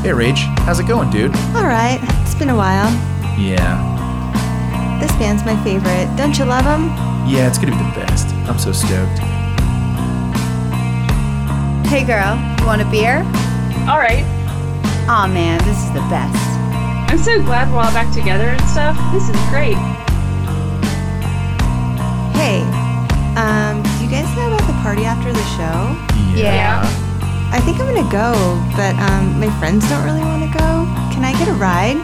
Hey, Rach, how's it going, dude? All right, it's been a while. Yeah. This band's my favorite. Don't you love them? Yeah, it's gonna be the best. I'm so stoked. Hey girl, you want a beer? All right. Aw oh, man, this is the best. I'm so glad we're all back together and stuff. This is great. Hey, um, do you guys know about the party after the show? Yeah. I think I'm gonna go, but um, my friends don't really want to go. Can I get a ride?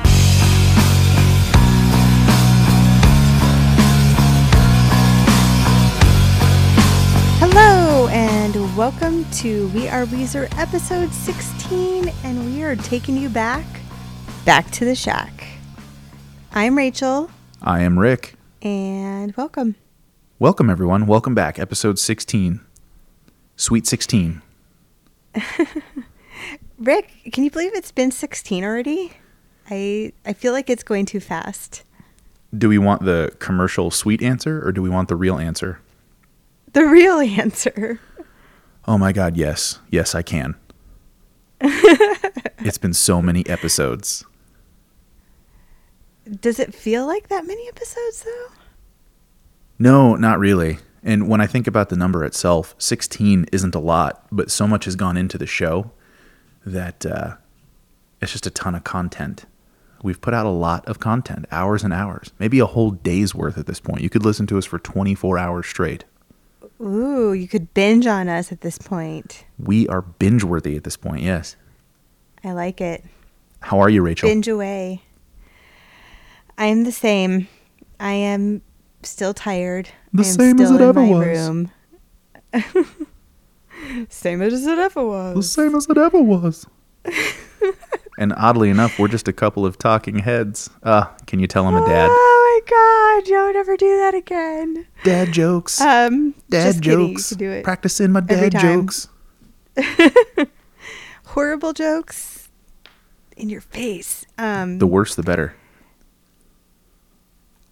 Hello, and welcome to We Are Weezer episode 16, and we are taking you back, back to the shack. I'm Rachel, I am Rick. and welcome. Welcome, everyone. Welcome back. Episode 16. Sweet 16. Rick, can you believe it's been 16 already? I I feel like it's going too fast. Do we want the commercial sweet answer or do we want the real answer? The real answer. Oh my god, yes. Yes, I can. it's been so many episodes. Does it feel like that many episodes though? No, not really. And when I think about the number itself, 16 isn't a lot, but so much has gone into the show that uh, it's just a ton of content. We've put out a lot of content, hours and hours, maybe a whole day's worth at this point. You could listen to us for 24 hours straight. Ooh, you could binge on us at this point. We are binge worthy at this point, yes. I like it. How are you, Rachel? Binge away. I am the same. I am still tired. The I same as it ever was. Room. same as it ever was. The same as it ever was. and oddly enough, we're just a couple of talking heads. Uh, can you tell I'm a dad? Oh my god, don't ever do that again. Dad jokes. Um, dad just kidding, you jokes. do it. Practicing my dad jokes. Horrible jokes in your face. Um, The worse, the better.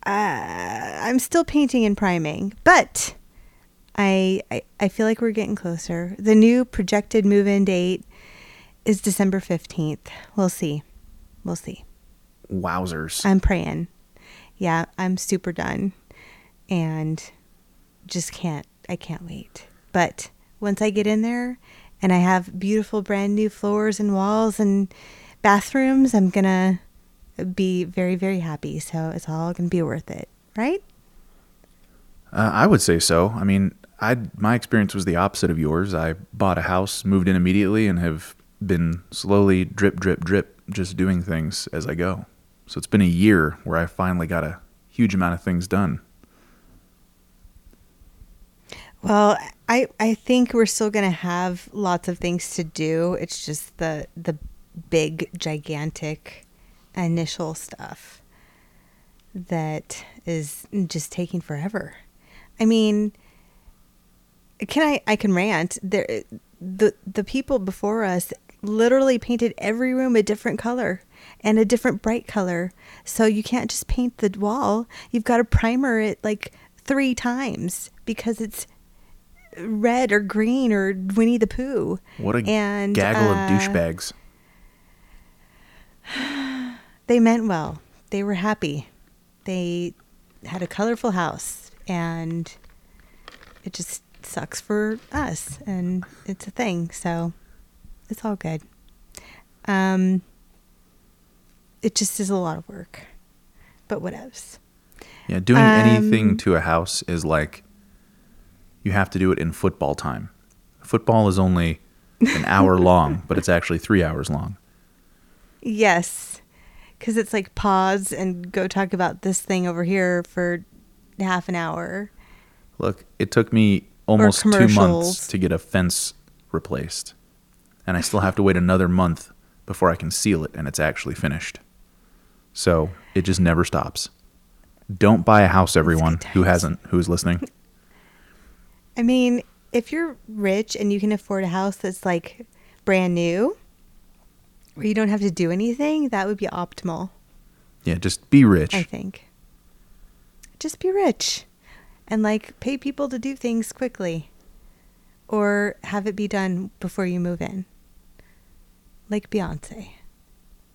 Uh, I'm still painting and priming, but I, I I feel like we're getting closer. The new projected move-in date is December 15th. We'll see. We'll see. Wowzers. I'm praying. Yeah, I'm super done and just can't I can't wait. But once I get in there and I have beautiful brand new floors and walls and bathrooms, I'm going to be very very happy. So it's all going to be worth it, right? Uh, I would say so. I mean, I my experience was the opposite of yours. I bought a house, moved in immediately, and have been slowly drip, drip, drip, just doing things as I go. So it's been a year where I finally got a huge amount of things done. Well, I I think we're still going to have lots of things to do. It's just the the big gigantic initial stuff that is just taking forever. I mean, can I I can rant. There the the people before us literally painted every room a different color and a different bright color. So you can't just paint the wall. You've got to primer it like 3 times because it's red or green or Winnie the Pooh. What a And, gaggle of uh, douchebags. They meant well. They were happy. They had a colorful house and it just sucks for us and it's a thing. So it's all good. Um it just is a lot of work. But what else? Yeah, doing anything um, to a house is like you have to do it in football time. Football is only an hour long, but it's actually three hours long. Yes. Cuz it's like pause and go talk about this thing over here for half an hour. Look, it took me almost two months to get a fence replaced, and I still have to wait another month before I can seal it and it's actually finished. So it just never stops. Don't buy a house, everyone who hasn't, who's listening. I mean, if you're rich and you can afford a house that's like brand new, where you don't have to do anything, that would be optimal, Yeah, just be rich. I think. Just be rich and like pay people to do things quickly or have it be done before you move in. Like Beyonce.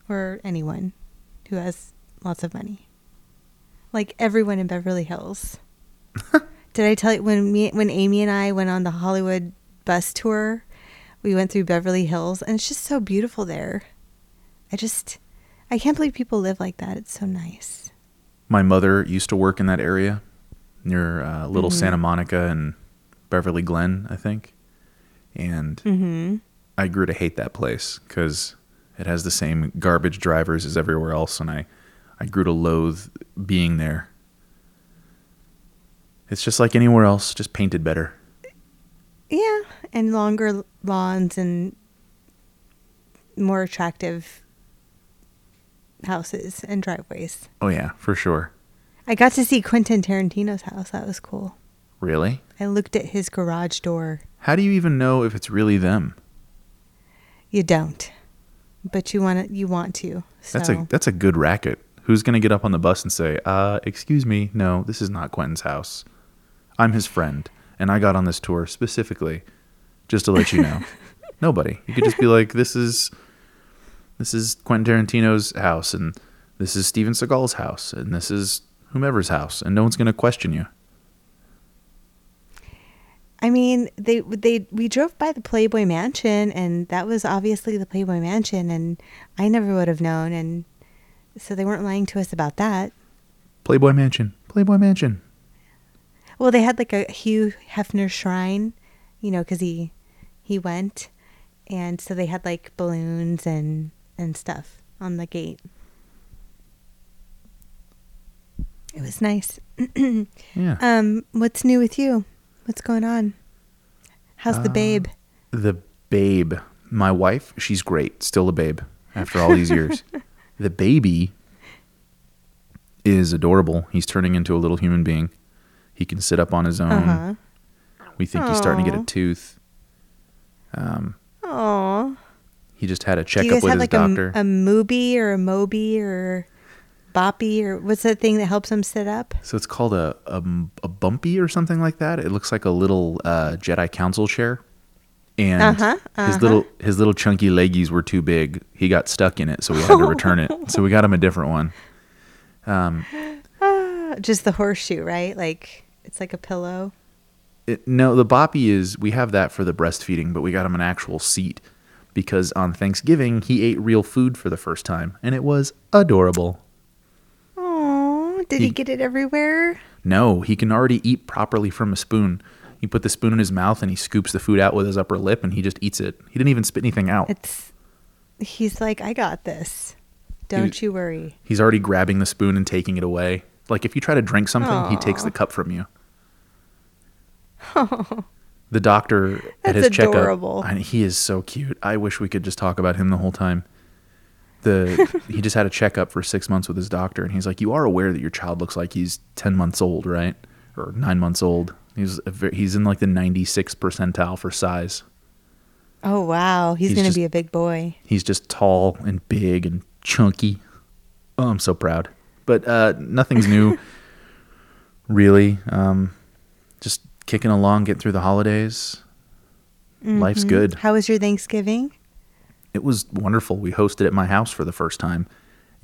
or anyone who has lots of money. Like everyone in Beverly Hills. Did I tell you when me when Amy and I went on the Hollywood bus tour, we went through Beverly Hills and it's just so beautiful there. I just I can't believe people live like that. It's so nice. My mother used to work in that area near uh, Little Santa Monica and Beverly Glen, I think. And Mm-hmm. I grew to hate that place because it has the same garbage drivers as everywhere else, and I, I grew to loathe being there. It's just like anywhere else, just painted better. Yeah, and longer lawns and more attractive houses and driveways. Oh yeah, for sure. I got to see Quentin Tarantino's house. That was cool. Really? I looked at his garage door. How do you even know if it's really them? You don't, but you want to. You want to. So. That's a that's a good racket. Who's gonna get up on the bus and say, "Uh, excuse me, no, this is not Quentin's house. I'm his friend, and I got on this tour specifically just to let you know." Nobody. You could just be like, "This is this is Quentin Tarantino's house, and this is Steven Seagal's house, and this is whomever's house, and no one's gonna question you." I mean, they they we drove by the Playboy Mansion, and that was obviously the Playboy Mansion, and I never would have known, and so they weren't lying to us about that. Playboy Mansion, Playboy Mansion. Well, they had like a Hugh Hefner shrine, you know, because he he went, and so they had like balloons and and stuff on the gate. It was nice. Yeah. Um, what's new with you? What's going on? How's the babe? the babe, my wife, she's great, still a babe after all these years. the baby is adorable. He's turning into a little human being. He can sit up on his own. Uh huh. We think he's starting to get a tooth. Um, Aw. he just had a checkup with his like doctor. a, a Moby or a Moby or Boppy or what's that thing that helps him sit up? so it's called a, a a Bumbo or something like that. It looks like a little uh, Jedi Council chair. And Uh-huh, his uh-huh. little his little chunky leggies were too big. He got stuck in it, so we had to return it. So we got him a different one. Um, Uh, Just the horseshoe, right? Like it's like a pillow. It, no, the boppy is we have that for the breastfeeding, but we got him an actual seat because on Thanksgiving he ate real food for the first time, and it was adorable. Oh, did he, He- get it everywhere? No, he can already eat properly from a spoon. You put the spoon in his mouth and he scoops the food out with his upper lip, and he just eats it. He didn't even spit anything out. It's he's like, I got this. Don't you worry. He's already grabbing the spoon and taking it away. Like if you try to drink something, he takes the cup from you. the doctor at That's his checkup, adorable. and he is so cute. I wish we could just talk about him the whole time. The he just had a checkup for six months with his doctor, and he's like, "You are aware that your child looks like he's ten months old, right? Or nine months old? He's a, ve- he's in like the ninety six percentile for size. Oh wow, he's, He's gonna just- be a big boy. He's just tall and big and chunky. Oh, I'm so proud. But uh, nothing's new, really. Um, just kicking along, getting through the holidays. Life's good. How was your Thanksgiving? It was wonderful. We hosted at my house for the first time,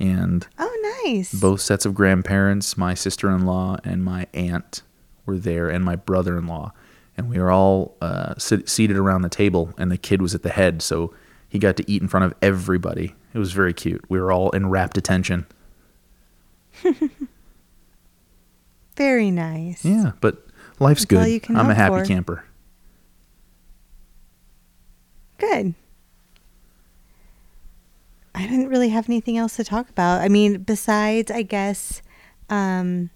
and Oh, nice. both sets of grandparents, my sister-in-law and my aunt, were there, and my brother-in-law, and we were all uh, sit- seated around the table, and the kid was at the head, so he got to eat in front of everybody. It was very cute. We were all in rapt attention. Very nice. Yeah, but life's That's good. I'm a happy for. camper. Good. I didn't really have anything else to talk about. I mean, besides, I guess, um,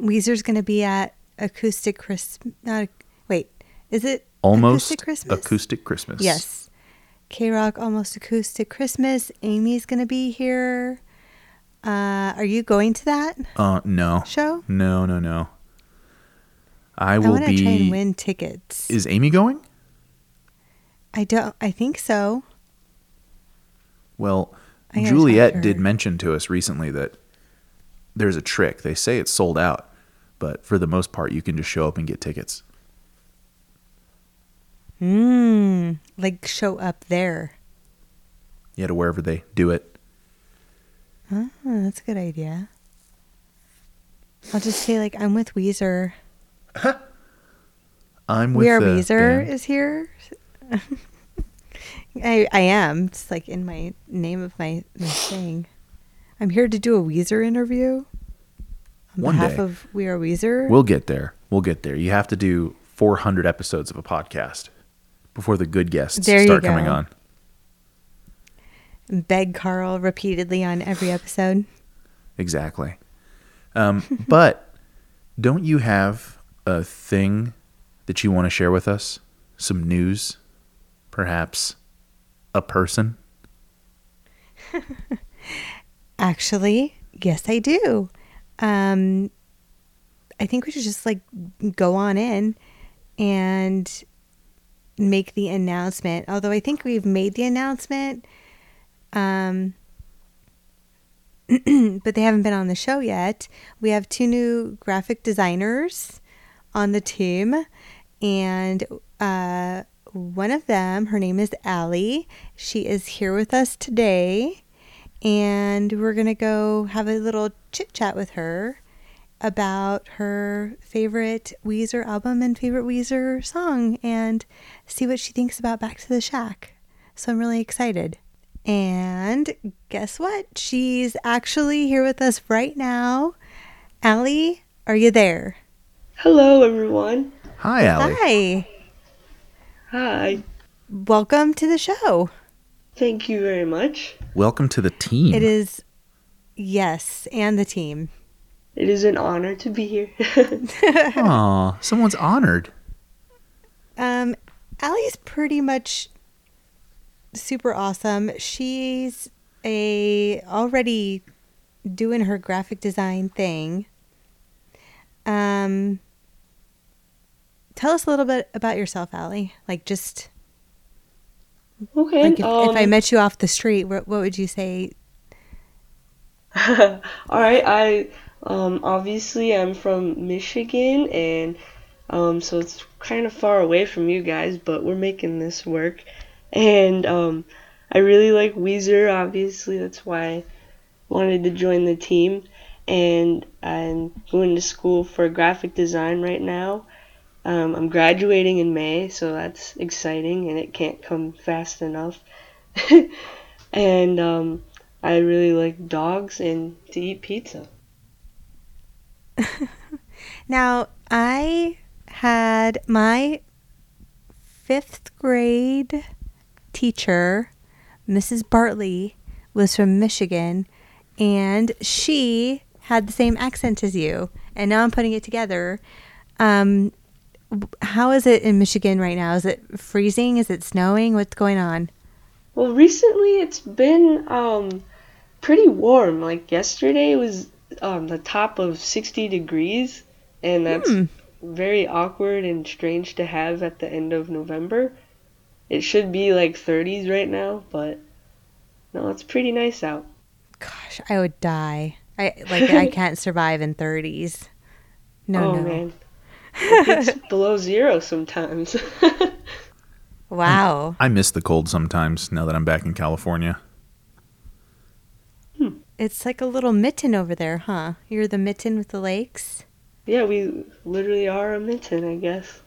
Weezer's going to be at Acoustic Christmas. Not wait, is it Almost Acoustic Christmas? Acoustic Christmas. Yes. KROQ Almost Acoustic Christmas. Amy's going to be here. Uh, are you going to that Uh, no. show? No, no, no. I will I will want to try and win tickets. Is Amy going? I don't. I think so. Well, I gotta Juliet talk to did her. mention to us recently that there's a trick. They say it's sold out, but for the most part, you can just show up and get tickets. Mm, like show up there. Yeah, to wherever they do it. Oh, that's a good idea. I'll just say like I'm with Weezer. I'm with we are the Weezer band. is here. I I am. It's like in my name of my, my thing. I'm here to do a Weezer interview on One behalf day. of We Are Weezer. We'll get there. We'll get there. You have to do 400 episodes of a podcast before the good guests There start coming go. on. Beg Karl repeatedly on every episode. Exactly. Um, but don't you have a thing that you want to share with us? Some news? Perhaps a person? Actually, yes, I do. Um, I think we should just like go on in and make the announcement. Although I think we've made the announcement, um, but they haven't been on the show yet. We have two new graphic designers on the team, and uh, one of them, her name is Allie. She is here with us today and we're going to go have a little chit chat with her about her favorite Weezer album and favorite Weezer song and see what she thinks about Back to the Shack. So I'm really excited. And guess what? She's actually here with us right now. Allie, are you there? Hello, everyone. Hi, Allie. Hi. Hi. Welcome to the show. Thank you very much. Welcome to the team. It is, yes, and the team. It is an honor to be here. Aw, someone's honored. Um, Allie's pretty much super awesome. She's a already doing her graphic design thing. Um, tell us a little bit about yourself, Allie. Like just okay. like if, um, if I met you off the street, what, what would you say? All right. I um obviously I'm from Michigan, and um so it's kind of far away from you guys, but we're making this work. And um I really like Weezer. Obviously, that's why I wanted to join the team. And I'm going to school for graphic design right now. Um, I'm graduating in May, so that's exciting, and it can't come fast enough. and um, I really like dogs and to eat pizza. Now, I had my fifth grade teacher, Mrs. Bartley, was from Michigan, and she had the same accent as you. And now I'm putting it together. Um, how is it in Michigan right now? Is it freezing? Is it snowing? What's going on? Well, recently it's been um, pretty warm. Like yesterday was um, the top of 60 degrees, and that's Hmm. very awkward and strange to have at the end of November. It should be like 30s right now, but no, it's pretty nice out. Gosh, I would die. I like I can't survive in 30s. No, oh no. man, it gets below zero sometimes. Wow. I miss the cold sometimes now that I'm back in California. Hmm. It's like a little mitten over there, huh? You're the mitten with the lakes. yeah, we literally are a mitten, I guess.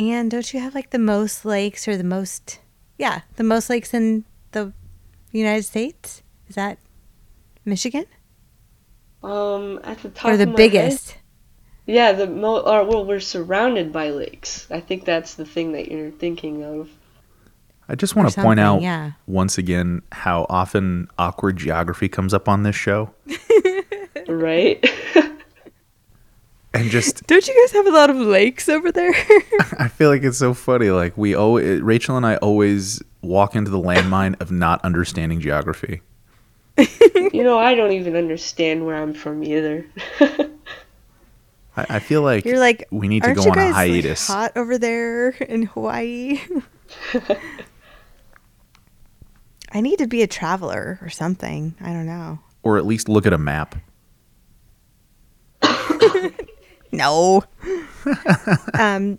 And don't you have like the most lakes or the most, yeah, the most lakes in the United States? Is that Michigan? um, at the top or the of my head- biggest? Yeah, the mo or well, we're surrounded by lakes. I think that's the thing that you're thinking of. I just want to point out yeah. once again how often awkward geography comes up on this show. Right? And just, Don't you guys have a lot of lakes over there? I feel like it's so funny. Like, we always, Rachel and I always walk into the landmine of not understanding geography. you know, I don't even understand where I'm from either. I, I feel like, You're like, we need to go on a guys, like, hiatus. hot over there in Hawaii. I need to be a traveler or something. I don't know. or at least look at a map. No. um,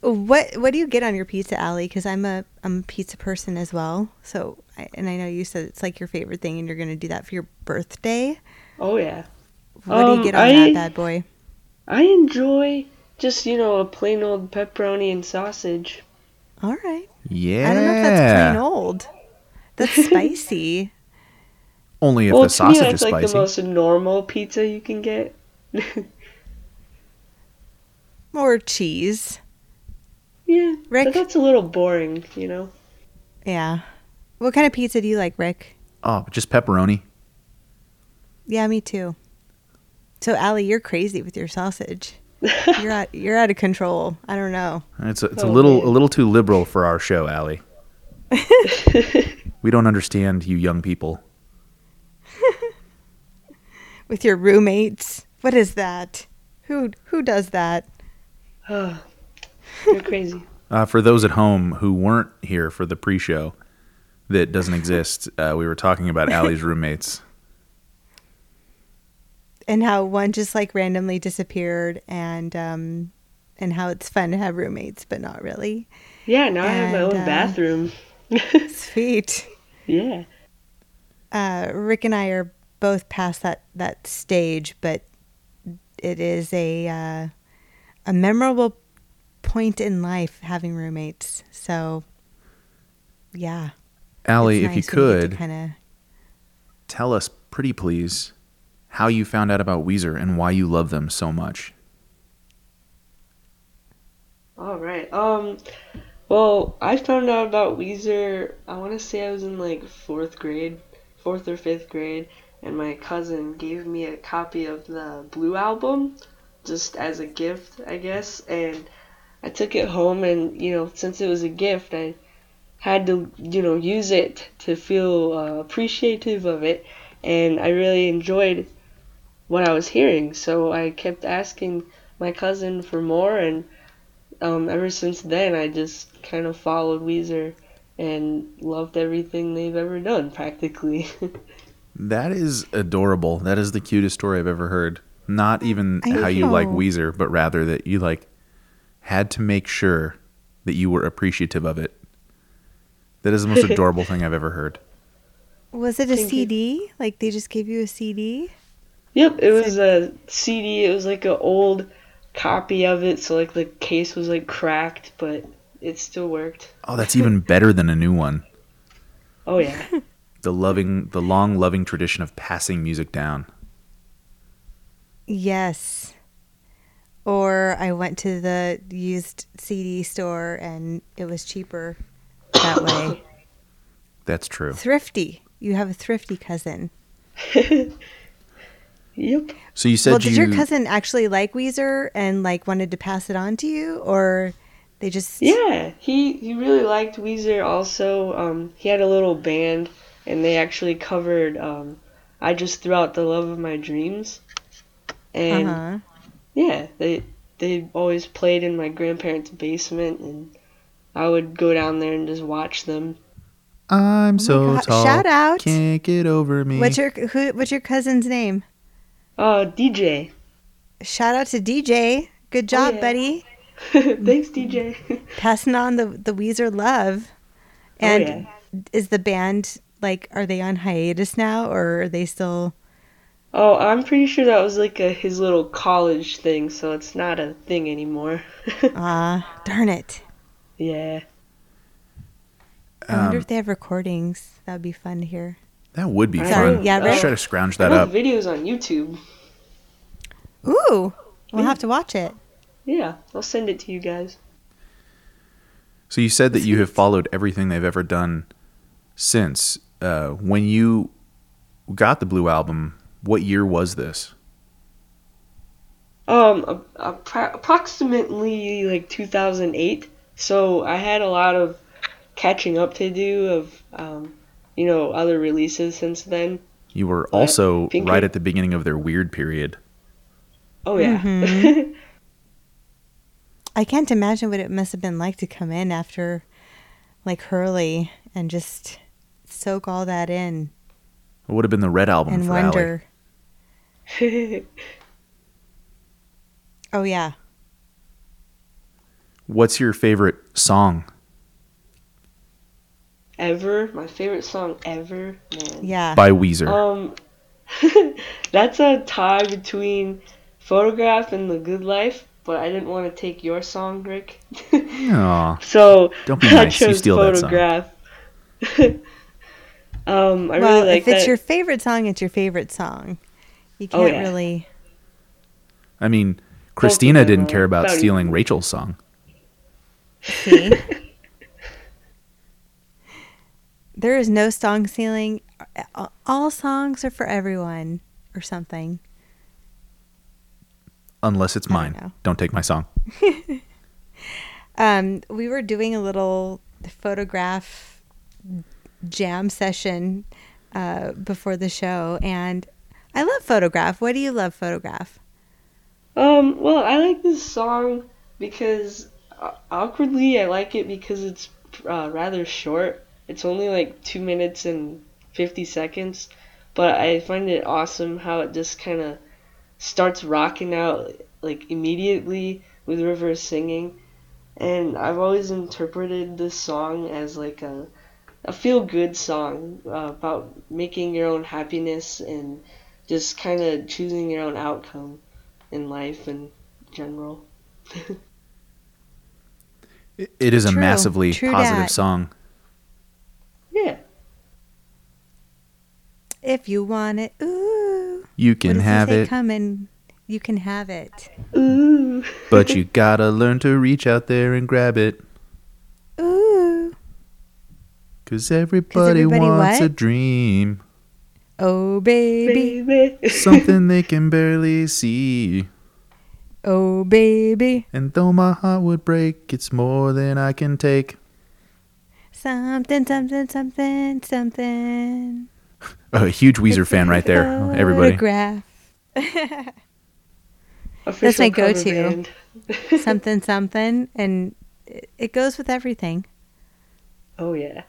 What what do you get on your pizza, Allie? Because I'm a I'm a pizza person as well. So I, and I know you said it's like your favorite thing, and you're going to do that for your birthday. Oh yeah. What do Um, you get on I- that bad boy? I enjoy just you know a plain old pepperoni and sausage. All right. Yeah. I don't know if that's plain old. That's spicy. Only if well, the to me sausage that's is like spicy. the most normal pizza you can get. Or cheese. yeah, Rick? but that's a little boring, you know. Yeah. What kind of pizza do you like, Rick? Oh, just pepperoni. Yeah, me too. So, Allie, you're crazy with your sausage. You're out, you're out of control. I don't know. It's a, it's a Oh, little man. a little too liberal for our show, Allie. we don't understand you young people. With your roommates. What is that? Who who does that? You're crazy. Uh, for those at home who weren't here for the pre-show, that doesn't exist. Uh, we were talking about Allie's roommates. And how one just like randomly disappeared and um and how it's fun to have roommates but not really. Yeah, now I have my own uh, bathroom. Sweet. yeah. uh, Rick and I are both past that that stage, but it is a uh, a memorable point in life having roommates. So, yeah, Allie, if you could, kind of. tell us, pretty please, how you found out about Weezer and why you love them so much. All right. Um. Well, I found out about Weezer. I want to say I was in like fourth grade, fourth or fifth grade, and my cousin gave me a copy of the Blue album, just as a gift, I guess. And I took it home, and you know, since it was a gift, I had to, you know, use it to feel uh, appreciative of it, and I really enjoyed what I was hearing. So I kept asking my cousin for more, and um, ever since then, I just kind of followed Weezer and loved everything they've ever done, practically. That is adorable. That is the cutest story I've ever heard. Not even I how you like know. Weezer, but rather that you like had to make sure that you were appreciative of it. That is the most adorable thing I've ever heard. Was it a Thank you. CD? Like they just gave you a CD? yep, it was a CD. It was like an old copy of it, so like the case was like cracked, but it still worked. Oh, that's even better than a new one. Oh yeah, The loving, the long loving tradition of passing music down. Yes. Or I went to the used CD store and it was cheaper that way. That's true. thrifty. You have a thrifty cousin. yep. So you said well, did your cousin actually like Weezer and like wanted to pass it on to you, or they just Yeah, he he really liked Weezer. Also, um, he had a little band, and they actually covered um, "I Just Threw Out the Love of My Dreams," and Uh-huh. yeah, they they always played in my grandparents' basement, and I would go down there and just watch them. I'm so Oh God, tall. shout out. Can't get over me. What's your who? What's your cousin's name? Uh, DJ. Shout out to DJ. Good job, yeah. buddy. Thanks, DJ. Passing on the the Weezer love. Oh, And yeah. is the band like? Are they on hiatus now, or are they still? Oh, I'm pretty sure that was like a, his little college thing, so it's not a thing anymore. Ah, darn it! yeah. I wonder Um, if they have recordings. That would be fun to hear. that would be Sorry, fun. yeah, Let's Rick? try to scrounge that up. videos on YouTube. Ooh, we'll have to watch it. Yeah, I'll send it to you guys. So you said that you have followed everything they've ever done since. Uh, when you got the Blue album, what year was this? Um, appro- approximately like 2008. So I had a lot of catching up to do of, um, you know, other releases since then. You were also Pinky? right at the beginning of their weird period. Oh yeah. Mhm. I can't imagine what it must have been like to come in after like Hurley and just soak all that in It would have been the Red album and for Allie. Wonder. Oh yeah. What's your favorite song? Ever, my favorite song ever, man. Yeah. By Weezer. Um, that's a tie between Photograph and The Good Life, but I didn't want to take your song, Rick. Aw. so Don't be I nice, you chose steal that song. Photograph. um, I well, really like if it's that. your favorite song, it's your favorite song. You Oh, can't yeah. really. I mean, Christina didn't care about about stealing. Rachel's song. See? there is no song stealing. All songs are for everyone or something. Unless it's I don't mine. Don't take my song. Um, we were doing a little photograph jam session uh, before the show, and I love photograph. What do you love photograph? Um, well, I like this song because uh, awkwardly I like it because it's uh, rather short. It's only like two minutes and fifty seconds, but I find it awesome how it just kind of starts rocking out like immediately with Rivers singing, and I've always interpreted this song as like a a feel good song uh, about making your own happiness and just kind of choosing your own outcome in life in general. It- It is a True. massively True positive dat. song. Yeah. If you want it, ooh, You can have it, Come and you can have it. Ooh. but you gotta learn to reach out there and grab it. Ooh, Cause everybody, everybody wants a dream. Oh baby, baby. Something they can barely see. oh baby, And though my heart would break, it's more than I can take. something, something, something, something. A huge Weezer It's fan right there, everybody. photograph. Official my go-to. something, something, and it- it goes with everything. oh yeah.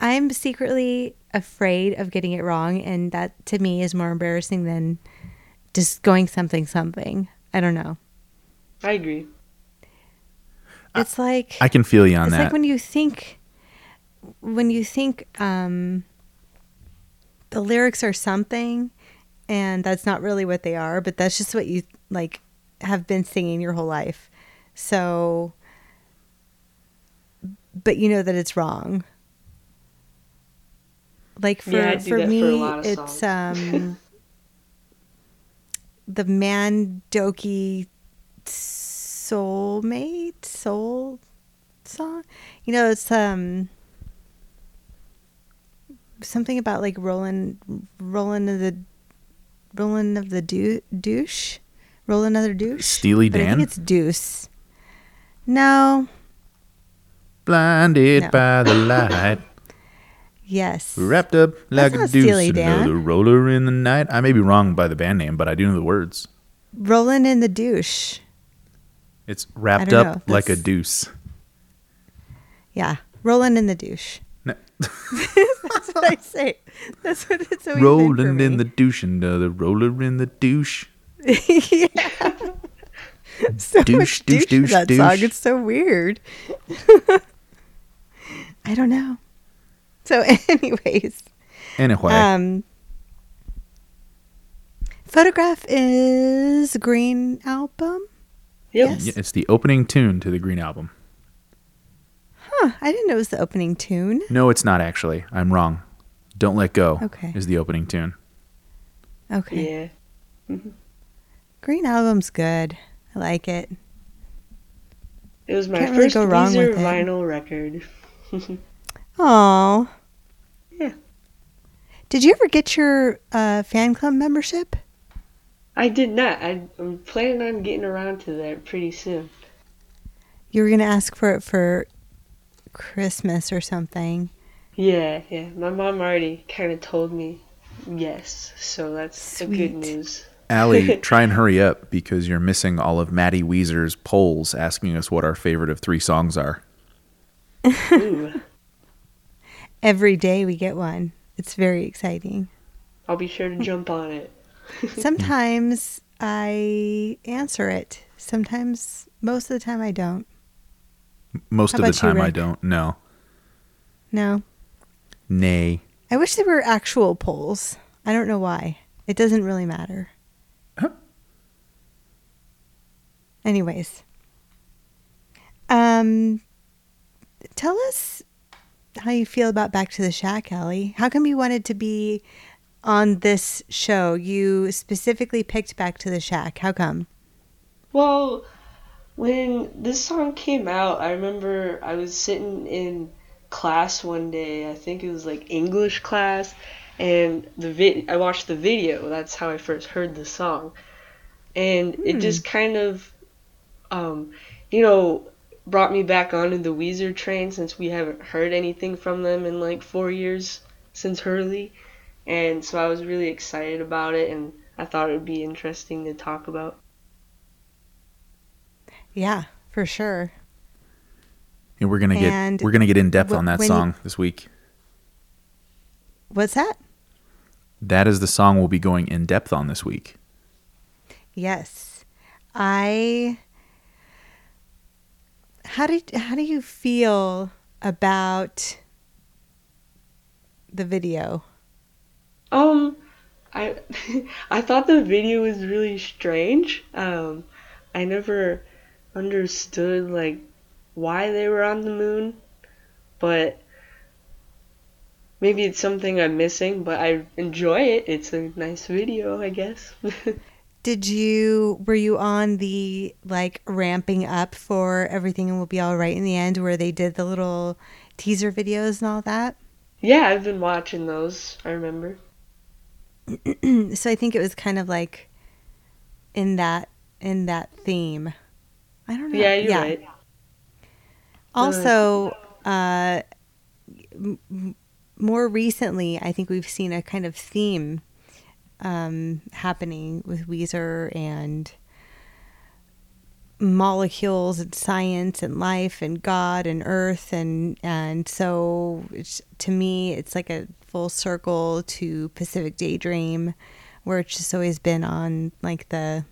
I'm secretly afraid of getting it wrong, and that to me is more embarrassing than just going something, something. I don't know. I agree. It's like I can feel you on it's that. like when you think when you think um, the lyrics are something, and that's not really what they are, but that's just what you like have been singing your whole life. So, but you know that it's wrong. Like for Yeah, for that for me, it's um the Mandoki soulmate soul song. You know, it's um something about like rolling rolling of the rolling of the dou- douche, roll another douche. Steely But I Dan? think it's deuce. No. Blinded No. by the light, Yes. wrapped up like a deuce. Steely Dan. Another roller in the night. I may be wrong by the band name, but I do know the words. Rolling in the douche. It's wrapped up know. like a deuce. Yeah. Rolling in the douche. No. That's what I say. That's what it's always Rolling in the douche, another roller in the douche. yeah. so Douche, douche, douche, douche, that song. douche. It's so weird. I don't know. So, anyways, Anyway, um, photograph is Green album. Yep. yes. it's the opening tune to the Green Album. Huh? I didn't know it was the opening tune. No, it's not actually. I'm wrong. Don't Let Go Okay. is the opening tune. Okay. Yeah. Green album's good. I like it. It was my Can't really first go wrong Weezer with it. vinyl record. Oh. Yeah. Did you ever get your uh, fan club membership? I did not. I, I'm planning on getting around to that pretty soon. You were gonna ask for it for Christmas or something. Yeah, yeah. My mom already kind of told me yes, so that's the good news. Allie, try and hurry up because you're missing all of Maddie Weezer's polls asking us what our favorite of three songs are. Ooh, Every day we get one. It's very exciting. I'll be sure to jump on it. Sometimes I answer it. Sometimes Most of the time, I don't. Most How of the about you, time, I don't. No. No. Nay. I wish there were actual polls. I don't know why. It doesn't really matter. Huh? Anyways. Um tell us how you feel about Back to the Shack, Ellie. How come you wanted to be on this show? You specifically picked Back to the Shack. How come? Well, when this song came out, I remember I was sitting in class one day. I think it was like English class, and the vid- I watched the video. That's how I first heard the song, and it just kind of, um, you know, brought me back onto the Weezer train since we haven't heard anything from them in like four years since Hurley, and so I was really excited about it, and I thought it would be interesting to talk about. Yeah, for sure. And we're gonna get And we're gonna get in depth wh- on that when you- song this week. What's that? That is the song we'll be going in depth on this week. Yes. I How did how do you feel about the video? Um, I I thought the video was really strange. Um, I never understood like why they were on the moon, but maybe it's something I'm missing. But I enjoy it. It's a nice video, I guess. Did you were you on the like ramping up for everything and will be all right in the end where they did the little teaser videos and all that? yeah, I've been watching those. I remember. so I think it was kind of like in that in that theme. I don't know. Yeah, you're right. Also, uh, m- more recently, I think we've seen a kind of theme um, happening with Weezer and molecules and science and life and God and Earth and and so it's, to me, it's like a full circle to Pacific Daydream, where it's just always been on like the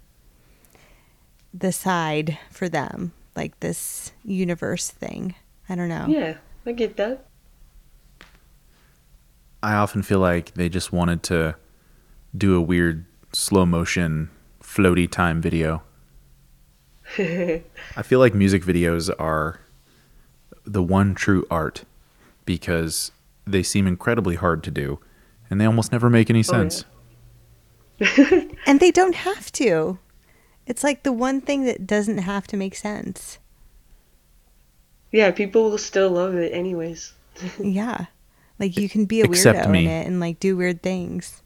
the side for them, like this universe thing. I don't know. Yeah, I get that. I often feel like they just wanted to do a weird slow motion floaty time video. I feel like music videos are the one true art because they seem incredibly hard to do and they almost never make any oh, yeah. sense. And they don't have to. It's like the one thing that doesn't have to make sense. yeah, people will still love it anyways. yeah. Like you can be a Except weirdo me. in it and like do weird things.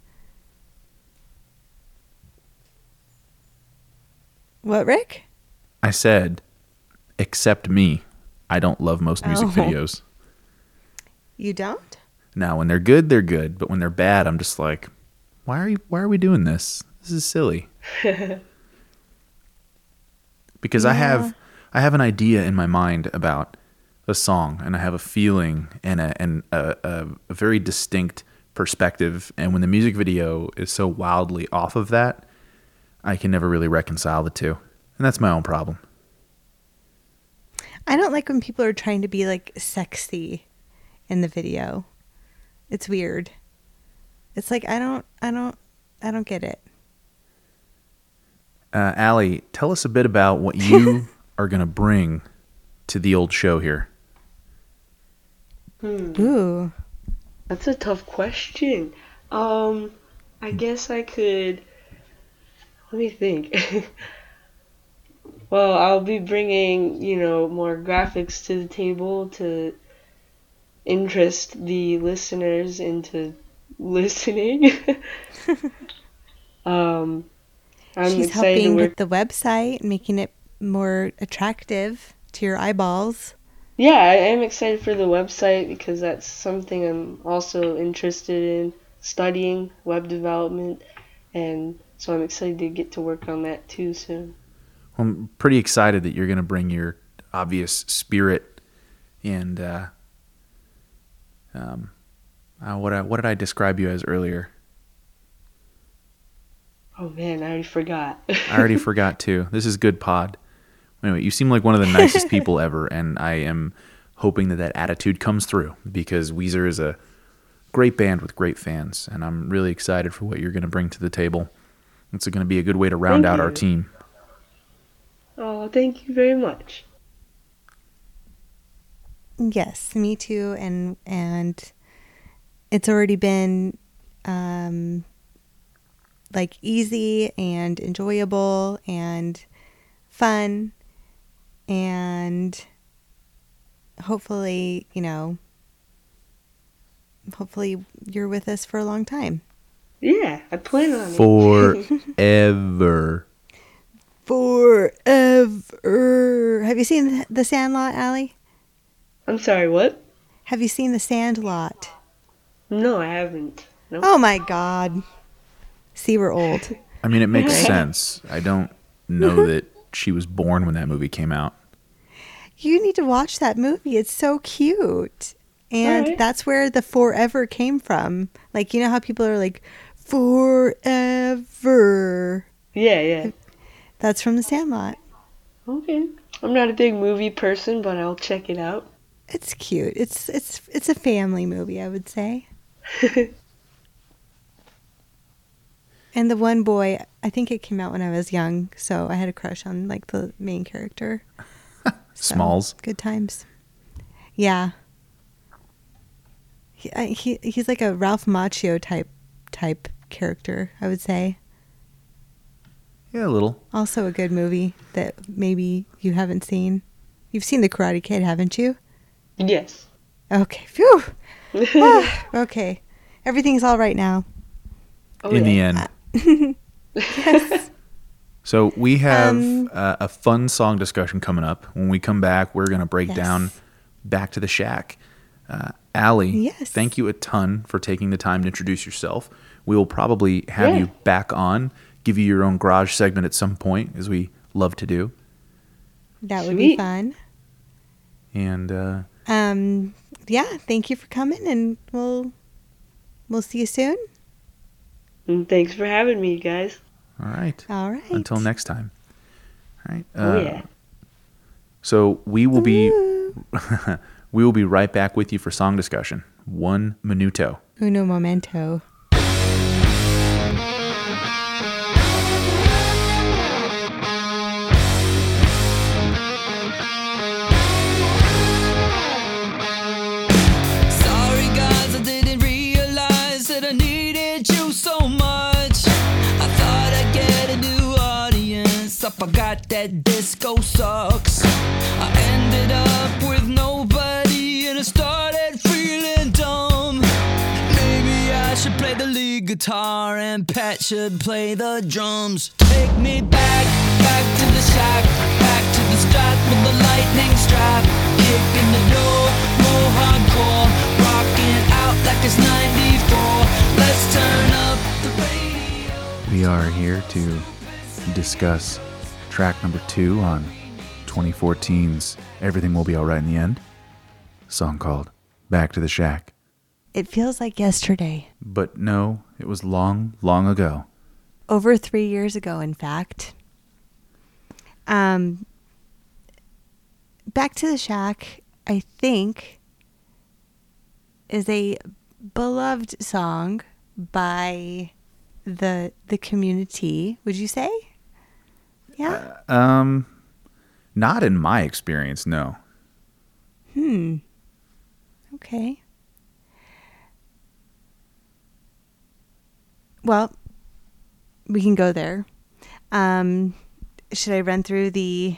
What, Rick? I said, except me, I don't love most music Oh. videos. You don't? Now, when they're good, they're good, but when they're bad, I'm just like, why are you, why are we doing this? This is silly. because I have I have an idea in my mind about a song, and I have a feeling and a and a, a, a very distinct perspective. And when the music video is so wildly off of that, I can never really reconcile the two, and that's my own problem. I don't like when people are trying to be like sexy in the video. It's weird. It's like I don't I don't I don't get it. Uh, Allie, tell us a bit about what you are going to bring to the old show here. Hmm. Ooh. That's a tough question. Um, I guess I could. Let me think. well, I'll be bringing, you know, more graphics to the table to interest the listeners into listening. um, I'm She's helping with the website, making it more attractive to your eyeballs. Yeah, I am excited for the website because that's something I'm also interested in studying web development, and so I'm excited to get to work on that too soon. I'm pretty excited that you're going to bring your obvious spirit and uh, um, uh, what I, what did I describe you as earlier? Oh man, I already forgot. I already forgot too. This is good pod. Anyway, you seem like one of the nicest people ever, and I am hoping that that attitude comes through because Weezer is a great band with great fans, and I'm really excited for what you're going to bring to the table. It's going to be a good way to round Thank out our team. Oh, thank you very much. Yes, me too. And and it's already been um, like easy and enjoyable and fun, and hopefully, you know, hopefully you're with us for a long time. Yeah, I plan on it. Forever. Forever. Have you seen The Sandlot, Allie? I'm sorry, what? Have you seen The Sandlot? No, I haven't. No. Oh my God. See, we're old. I mean, it makes sense. I don't know that she was born when that movie came out. You need to watch that movie. It's so cute. And Alright. that's where the forever came from. Like, you know how people are like, forever. Yeah, yeah. That's from The Sandlot. Okay. I'm not a big movie person, but I'll check it out. It's cute. It's it's it's a family movie, I would say. And the one boy, I think it came out when I was young, so I had a crush on like the main character. So, Smalls. Good times. Yeah. He, he he's like a Ralph Macchio type type character, I would say. Yeah, a little. Also a good movie that maybe you haven't seen. You've seen The Karate Kid, haven't you? Yes. Okay. Phew. Ah, okay. Everything's all right now. Oh, in the end. Yes. So we have Um, uh, a fun song discussion coming up. When we come back, we're going to break Yes. down Back to the Shack. Uh, Allie, Yes. thank you a ton for taking the time to introduce yourself. We will probably have Yeah. you back on, give you your own garage segment at some point, as we love to do. that would be fun. And uh, Um yeah, thank you for coming and we'll we'll see you soon. And thanks for having me, guys. all right. All right. Until next time. All right. Oh, uh, yeah. So we will be we will be right back with you for song discussion. One minuto. Uno momento. That disco sucks. I ended up with nobody and I started feeling dumb. Maybe I should play the lead guitar and Pat should play the drums. Take me back, back to the shack, back to the start with the lightning strap. Kicking the door, more hardcore, rocking out like it's 94. Let's turn up the radio. We are here to discuss track number two on 2014's Everything Will Be Alright in the End. A song called Back to the Shack. It feels like yesterday. But no, it was long, long ago. Over three years ago, in fact. Um Back to the Shack, I think, is a beloved song by the the community, would you say? Yeah. Um, not in my experience, no. Hmm. Okay. Well, we can go there. Um, should I run through the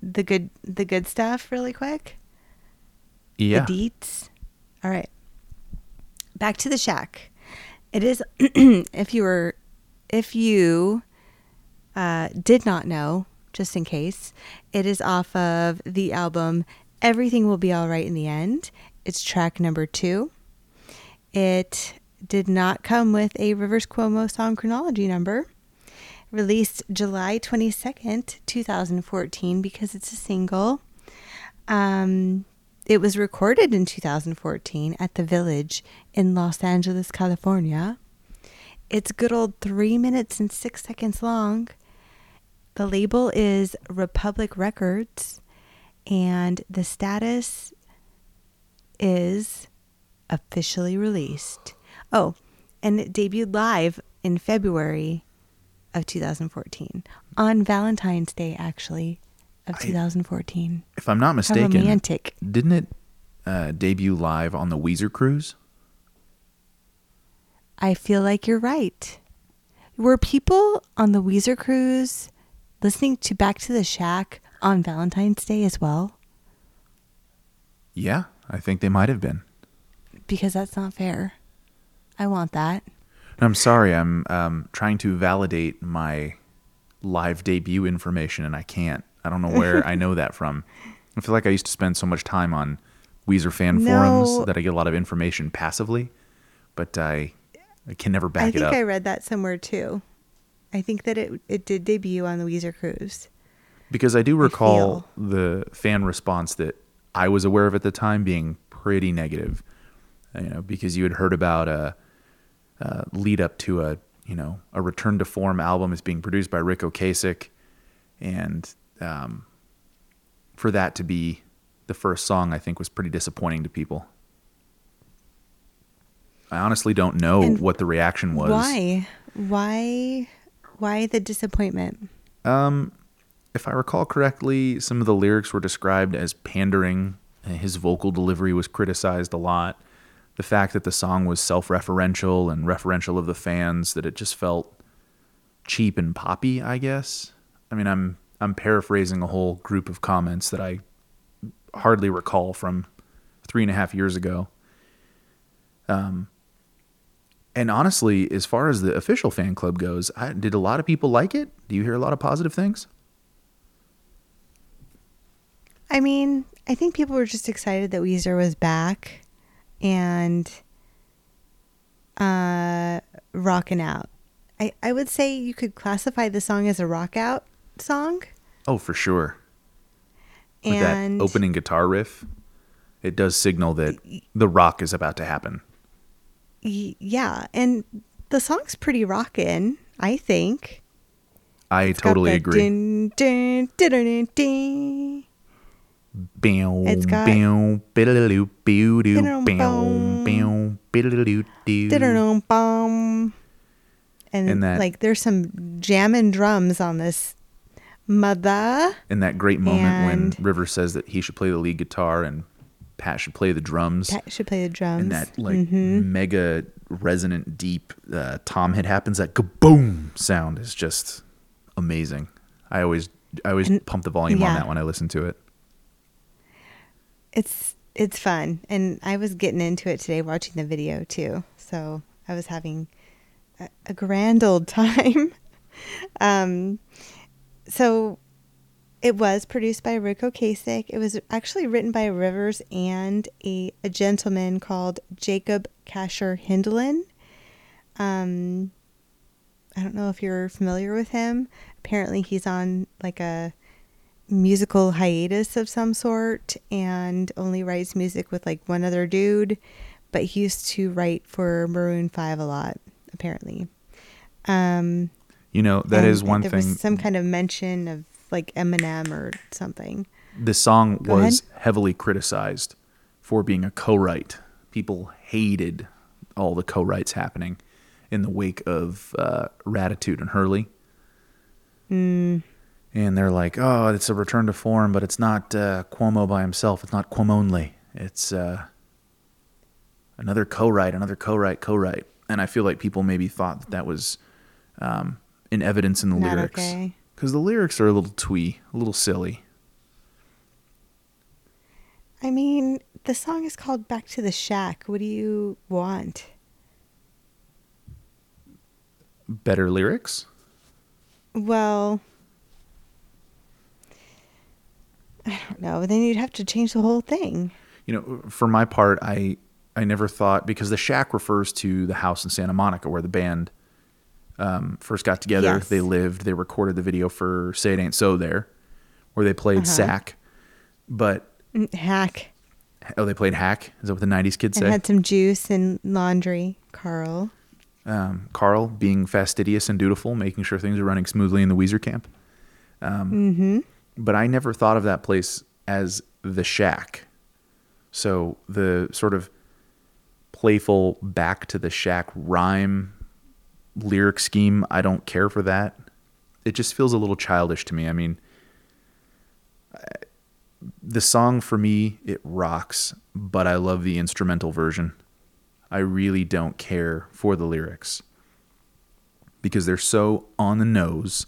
the good the good stuff really quick? Yeah. The deets. All right. Back to the shack. It is if you were if you uh, did not know, just in case, it is off of the album Everything Will Be Alright in the End. It's track number two. It did not come with a Rivers Cuomo song chronology number. Released July 22nd, 2014, because it's a single. Um, it was recorded in 2014 at the Village in Los Angeles, California. It's good old three minutes and six seconds long. the label is Republic Records, and the status is officially released. Oh, and it debuted live in February of 2014 on Valentine's Day, actually, of I- 2014. If I'm not mistaken, How romantic. didn't it uh, debut live on the Weezer cruise? I feel like you're right. Were people on the Weezer cruise listening to Back to the Shack on Valentine's Day as well? Yeah, I think they might have been. Because that's not fair. I want that. I'm sorry, I'm um, trying to validate my live debut information, and I can't. I don't know where I know that from. I feel like I used to spend so much time on Weezer fan No. forums that I get a lot of information passively, but I, I can never back up. I think. I read that somewhere too. I think that it it did debut on the Weezer cruise. because I do recall feel- the fan response that I was aware of at the time being pretty negative. You know, because you had heard about a, a lead up to a you know a return to form album is being produced by Ric Ocasek, and um, for that to be the first song, I think was pretty disappointing to people. I honestly don't know And what the reaction was. Why? Why? Why the disappointment? Um, if I recall correctly, some of the lyrics were described as pandering. His vocal delivery was criticized a lot. The fact that the song was self-referential and referential of the fans, that it just felt cheap and poppy. I guess. I mean, I'm I'm paraphrasing a whole group of comments that I hardly recall from three and a half years ago. Um, and honestly, as far as the official fan club goes, I, did a lot of people like it? Do you hear a lot of positive things? I mean, I think people were just excited that Weezer was back and uh rocking out. I, I would say you could classify the song as a rock out song. Oh, for sure. With And that opening guitar riff, it does signal that the rock is about to happen. Yeah, and the song's pretty rockin', I think. I It's totally agree. Dun, dun, dun, dun. Bow, It's got- bow, biddle-doo, boo-doo, bow, bow. bow, biddle-doo-doo. Dun-dun. And, And that- like there's some jamming drums on this mother. And that great moment And- when River says that he should play the lead guitar and Pat should play the drums. Pat should play the drums. and that like Mhm. mega resonant deep uh, tom hit happens that kaboom sound is just amazing i always i always And- pump the volume on that when i listen to it it's it's fun, and I was getting into it today watching the video too. So I was having a, a grand old time. um, so it was produced by Ric Ocasek. It was actually written by Rivers and a, a gentleman called Jacob Kasher Hindlin. Um, I don't know if you're familiar with him. Apparently, he's on like a musical hiatus of some sort and only writes music with like one other dude. But he used to write for Maroon 5 a lot, apparently. Um, you know that is one thing some kind of mention of like Eminem or something. this song Go was ahead. heavily criticized for being a co-write people hated all the co-writes happening in the wake of uh, Raditude and Hurley. Mm, and they're like, "Oh, it's a return to form, but it's not uh, Cuomo by himself. It's not Cuomo only. It's uh, another co-write, another co-write, co-write." And I feel like people maybe thought that that was um, in evidence in the Not lyrics okay. Because the lyrics are a little twee, a little silly. I mean, the song is called Back to the Shack. What do you want? Better lyrics. Well, I don't know. Then you'd have to change the whole thing. You know, for my part, I I never thought because the shack refers to the house in Santa Monica where the band um, first got together. Yes. They lived. They recorded the video for "Say It Ain't So" there, where they played Uh-huh. "Sack." But Hack. oh, they played "Hack." Is that what the '90s kids And say? had some juice and laundry, Karl. um, Karl being fastidious and dutiful, making sure things are running smoothly in the Weezer camp. Um, But I never thought of that place as the shack. So the sort of playful back to the shack rhyme lyric scheme, I don't care for that. It just feels a little childish to me. I mean, the song for me, it rocks, but I love the instrumental version. I really don't care for the lyrics because they're so on the nose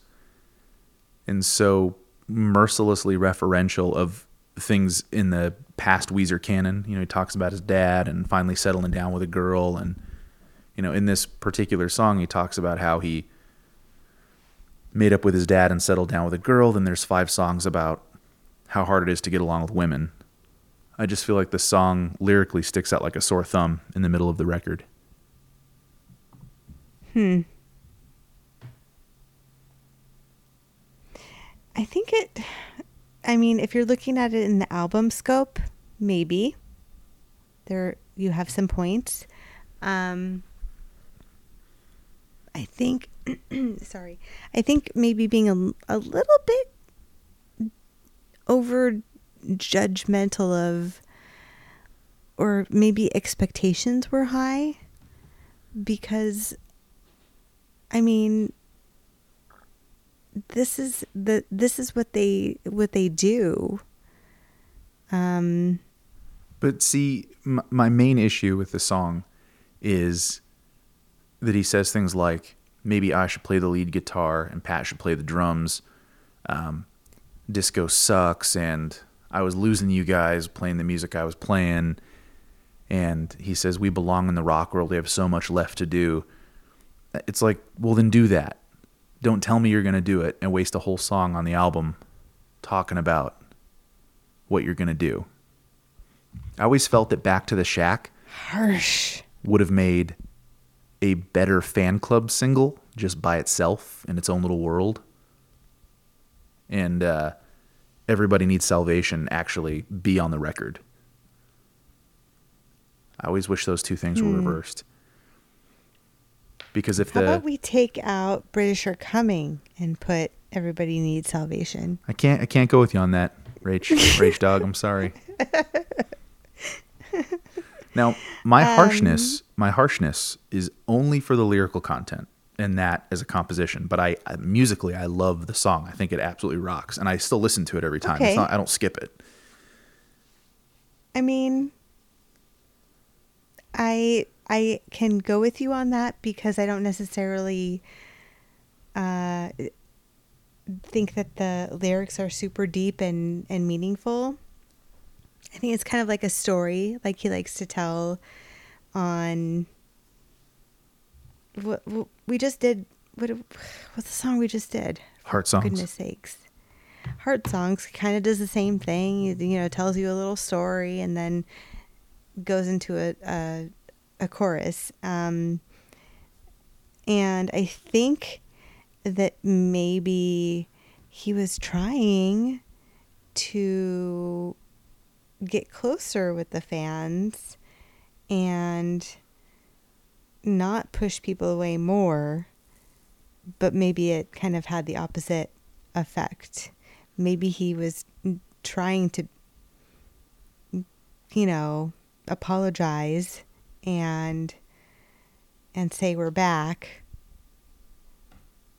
and so mercilessly referential of things in the past Weezer canon. You know, he talks about his dad and finally settling down with a girl. And, you know, in this particular song, he talks about how he made up with his dad and settled down with a girl. Then there's five songs about how hard it is to get along with women. I just feel like the song lyrically sticks out like a sore thumb in the middle of the record. Hmm. I think it. I mean, if you're looking at it in the album scope, maybe there you have some points. Um, I think. sorry, I think maybe being a, a little bit over judgmental of, or maybe expectations were high, because. I mean, this is the this is what they what they do. Um, But see, m- my main issue with the song is that he says things like, maybe I should play the lead guitar and Pat should play the drums. Um, disco sucks, and I was losing you guys playing the music I was playing. And he says, We belong in the rock world. We have so much left to do. It's like, well, then do that. Don't tell me you're going to do it and waste a whole song on the album talking about what you're going to do. I always felt that Back to the Shack harsh. would have made a better fan club single just by itself in its own little world. And uh, Everybody Needs Salvation actually be on the record. I always wish those two things were reversed. Because if How the about we take out British are coming and put everybody needs salvation? I can't I can't go with you on that, Rach Rach dog, I'm sorry. now, my harshness, my harshness is only for the lyrical content and that as a composition, but I, I musically I love the song. I think it absolutely rocks and I still listen to it every time. Okay. It's not I don't skip it. I mean, I I can go with you on that because I don't necessarily uh, think that the lyrics are super deep and and meaningful. I think it's kind of like a story, like he likes to tell. On what, what we just did, what what's the song we just did? Heart songs. Goodness sakes. Heart Songs kind of does the same thing. You know, tells you a little story and then goes into a a, a chorus. Um, and I think that maybe he was trying to get closer with the fans and not push people away more but maybe it kind of had the opposite effect. Maybe he was trying to, you know, apologize and and say we're back.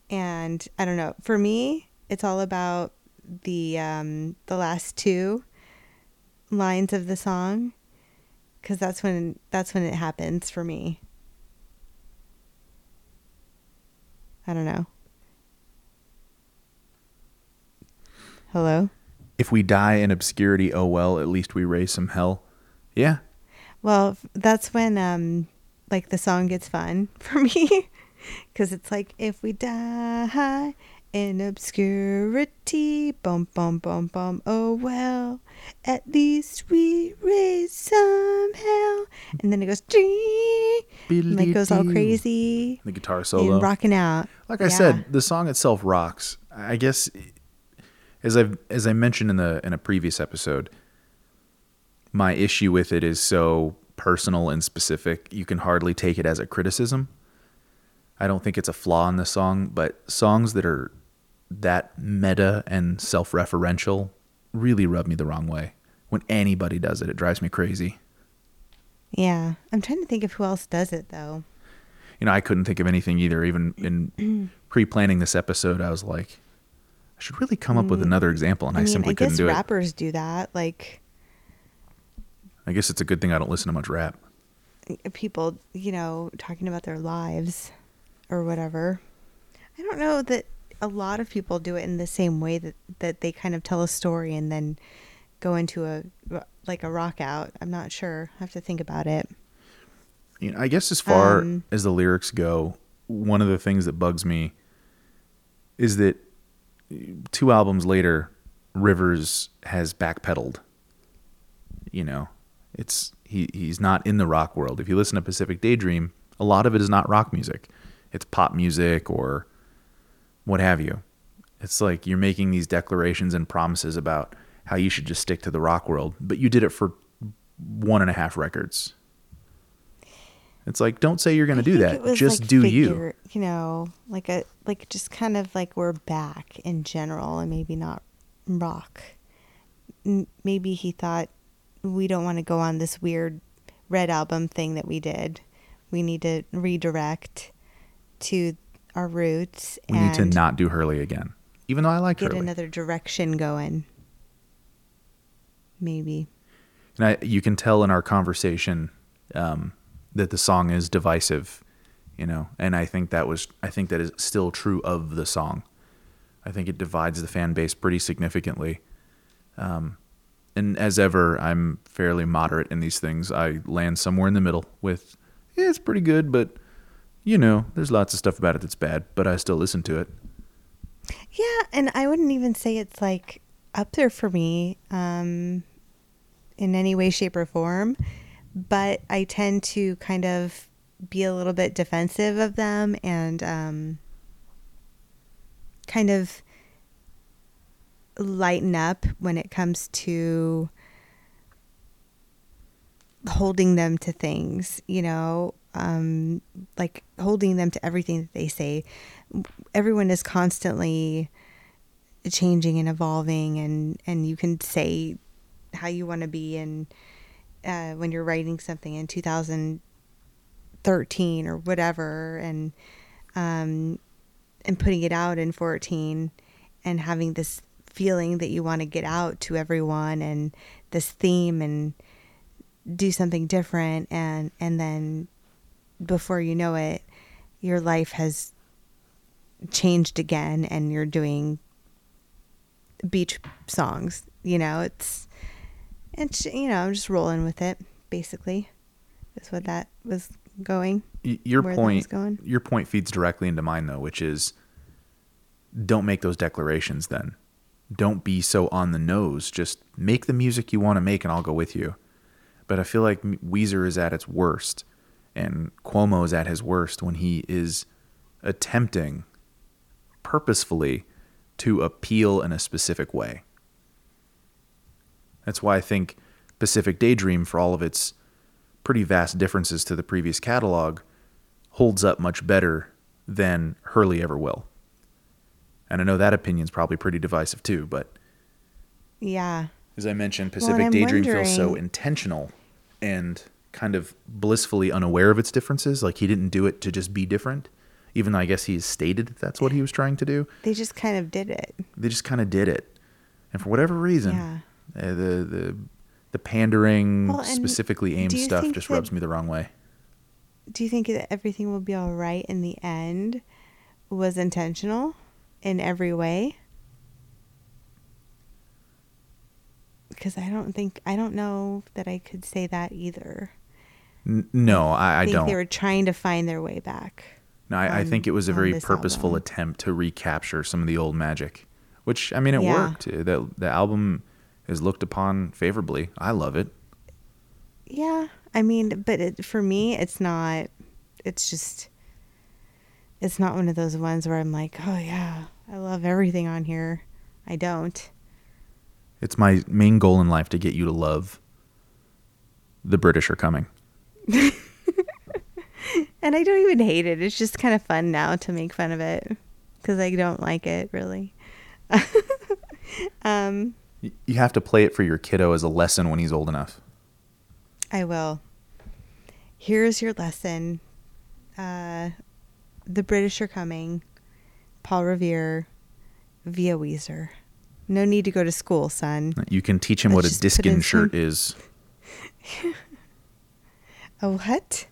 And I don't know. For me, it's all about the um, the last two lines of the song, because that's when that's when it happens for me. I don't know. Hello? If we die in obscurity, oh well, at least we raise some hell. Yeah. Well, that's when um like the song gets fun for me cuz it's like if we die in obscurity, bum bum bum bum, oh well, at least we raise some hell. And then it goes and it goes all crazy The guitar solo. and rocking out. Like I Yeah. said, the song itself rocks. I guess as I as I mentioned in the in a previous episode, my issue with it is so personal and specific. You can hardly take it as a criticism. I don't think it's a flaw in the song, but songs that are that meta and self-referential really rub me the wrong way. When anybody does it, it drives me crazy. Yeah. I'm trying to think of who else does it though. You know, I couldn't think of anything either. Even in pre-planning this episode, I was like, I should really come up with another example, and I, Mm. I mean, simply I couldn't do it. rappers do that. Like I guess it's a good thing I don't listen to much rap. people, you know, talking about their lives or whatever. I don't know that a lot of people do it in the same way that that they kind of tell a story and then go into a like a rock out. I'm not sure. I have to think about it. You know, I guess as far Um, as the lyrics go, one of the things that bugs me is that two albums later, Rivers has backpedaled. You know, it's he he's not in the rock world. If you listen to Pacific Daydream, a lot of it is not rock music. It's pop music or what have you. It's like you're making these declarations and promises about how you should just stick to the rock world, but you did it for one and a half records. It's like don't say you're going to do that. Just like, do you. You know, like a like just kind of like we're back in general, and maybe not rock. M- Maybe he thought we don't want to go on this weird red album thing that we did. We need to redirect to our roots We and need to not do Hurley again. Even though I like get Hurley. another direction going. Maybe. And I, you can tell in our conversation um, that the song is divisive, you know, and I think that was I think that is still true of the song. I think it divides the fan base pretty significantly. Um, and as ever, I'm fairly moderate in these things. I land somewhere in the middle with, yeah, it's pretty good, but you know, there's lots of stuff about it that's bad, but I still listen to it. Yeah, and I wouldn't even say it's like up there for me um, in any way, shape, or form. But I tend to kind of be a little bit defensive of them and um, kind of lighten up when it comes to holding them to things, you know, um, like holding them to everything that they say. Everyone is constantly changing and evolving, and and you can say how you want to be, and uh, when you're writing something in 2013 or whatever, and um, and putting it out in 14, and having this feeling that you want to get out to everyone, and this theme and do something different and and then before you know it your life has changed again and you're doing beach songs you know? It's it's you know i'm just rolling with it basically is what that was going your where that was point going. your point feeds directly into mine though which is don't make those declarations then. Don't be so on the nose. Just make the music you want to make and i'll go with you. But i feel like weezer is at its worst and cuomo is at his worst when he is attempting purposefully to appeal in a specific way that's why i think pacific daydream for all of its pretty vast differences to the previous catalog holds up much better than Hurley ever will. And I know that opinion's probably pretty divisive too, but yeah as I mentioned, Pacific I'm Daydream feels so intentional and kind of blissfully unaware of its differences. Like he didn't do it to just be different, even though I guess he's stated that that's what he was trying to do. they just kind of did it They just kind of did it, and for whatever reason, Yeah. uh, the the the pandering, Well, specifically aimed stuff just rubs me the wrong way. do you think that everything will be all right in the end was intentional in every way because i don't think i don't know that i could say that either N- no, I, I think don't. they were trying to find their way back No, I, I think it was a very purposeful album. attempt to recapture some of the old magic, which I mean it Yeah. worked. Uh, the the album is looked upon favorably. I love it. yeah i mean but it, for me it's not it's just it's not one of those ones where i'm like oh yeah i love everything on here i don't It's my main goal in life to get you to love the British are coming. And I don't even hate it. It's just kind of fun now to make fun of it because I don't like it really. Um, You have to play it for your kiddo as a lesson when he's old enough. I will. Here's your lesson. Uh, the British are coming. Paul Revere via Weezer. No need to go to school, son. You can teach him what a Let's put in diskin shirt is. A what?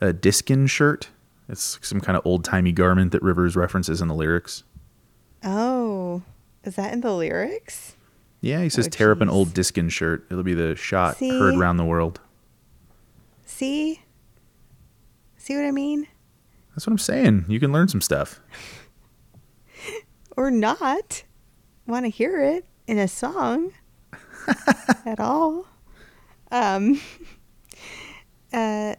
A diskin shirt? It's some kind of old timey garment that Rivers references in the lyrics. Oh, is that in the lyrics? Yeah, he says, Oh, tear up an old diskin shirt. It'll be the shot See? heard round the world. See? See what I mean? That's what I'm saying. You can learn some stuff. Or not. Want to hear it in a song at all. Um, uh,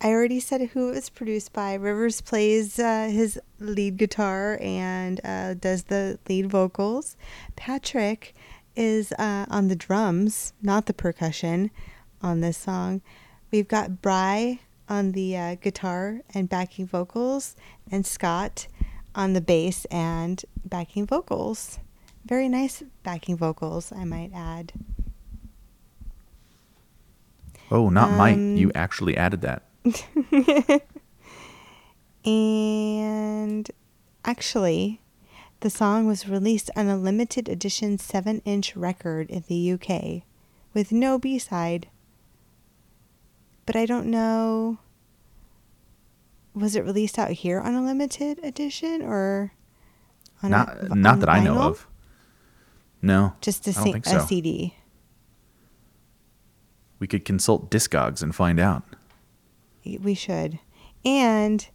I already said who it was produced by. Rivers plays uh, his lead guitar and uh, does the lead vocals. Patrick is uh, on the drums, not the percussion, on this song. We've got Bry on the uh, guitar and backing vocals, and Scott on the bass and backing vocals. Very nice backing vocals, I might add. Oh, not might. Um, You actually added that. And actually, the song was released on a limited edition 7 inch record in the UK with no B side. But I don't know. Was it released out here on a limited edition or on Not, a, not that I know of. No. Just a, I don't si- think a. CD. We could consult Discogs and find out. We should. And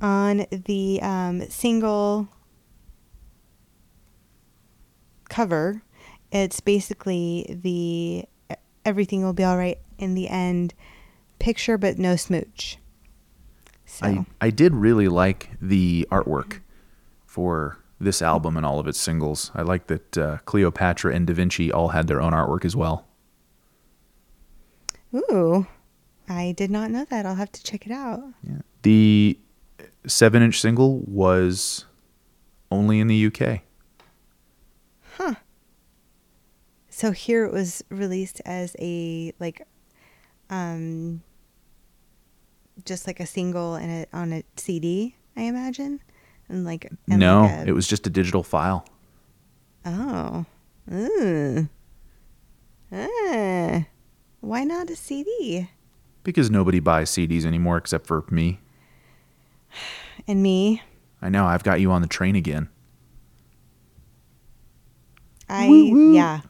on the um, single cover, it's basically the everything will be all right in the end picture, but no smooch. So, I, I did really like the artwork for this album and all of its singles. I like that uh, Cleopatra and Da Vinci all had their own artwork as well. Ooh, I did not know that. I'll have to check it out. Yeah. The seven inch single was only in the UK. Huh. So here it was released as a like, um, just like a single and a, on a CD, I imagine, and like and no, like a- it was just a digital file. Oh. Ah. Why not a CD? Because nobody buys CDs anymore except for me. And me, I know, I've got you on the train again. I Woo woo. yeah.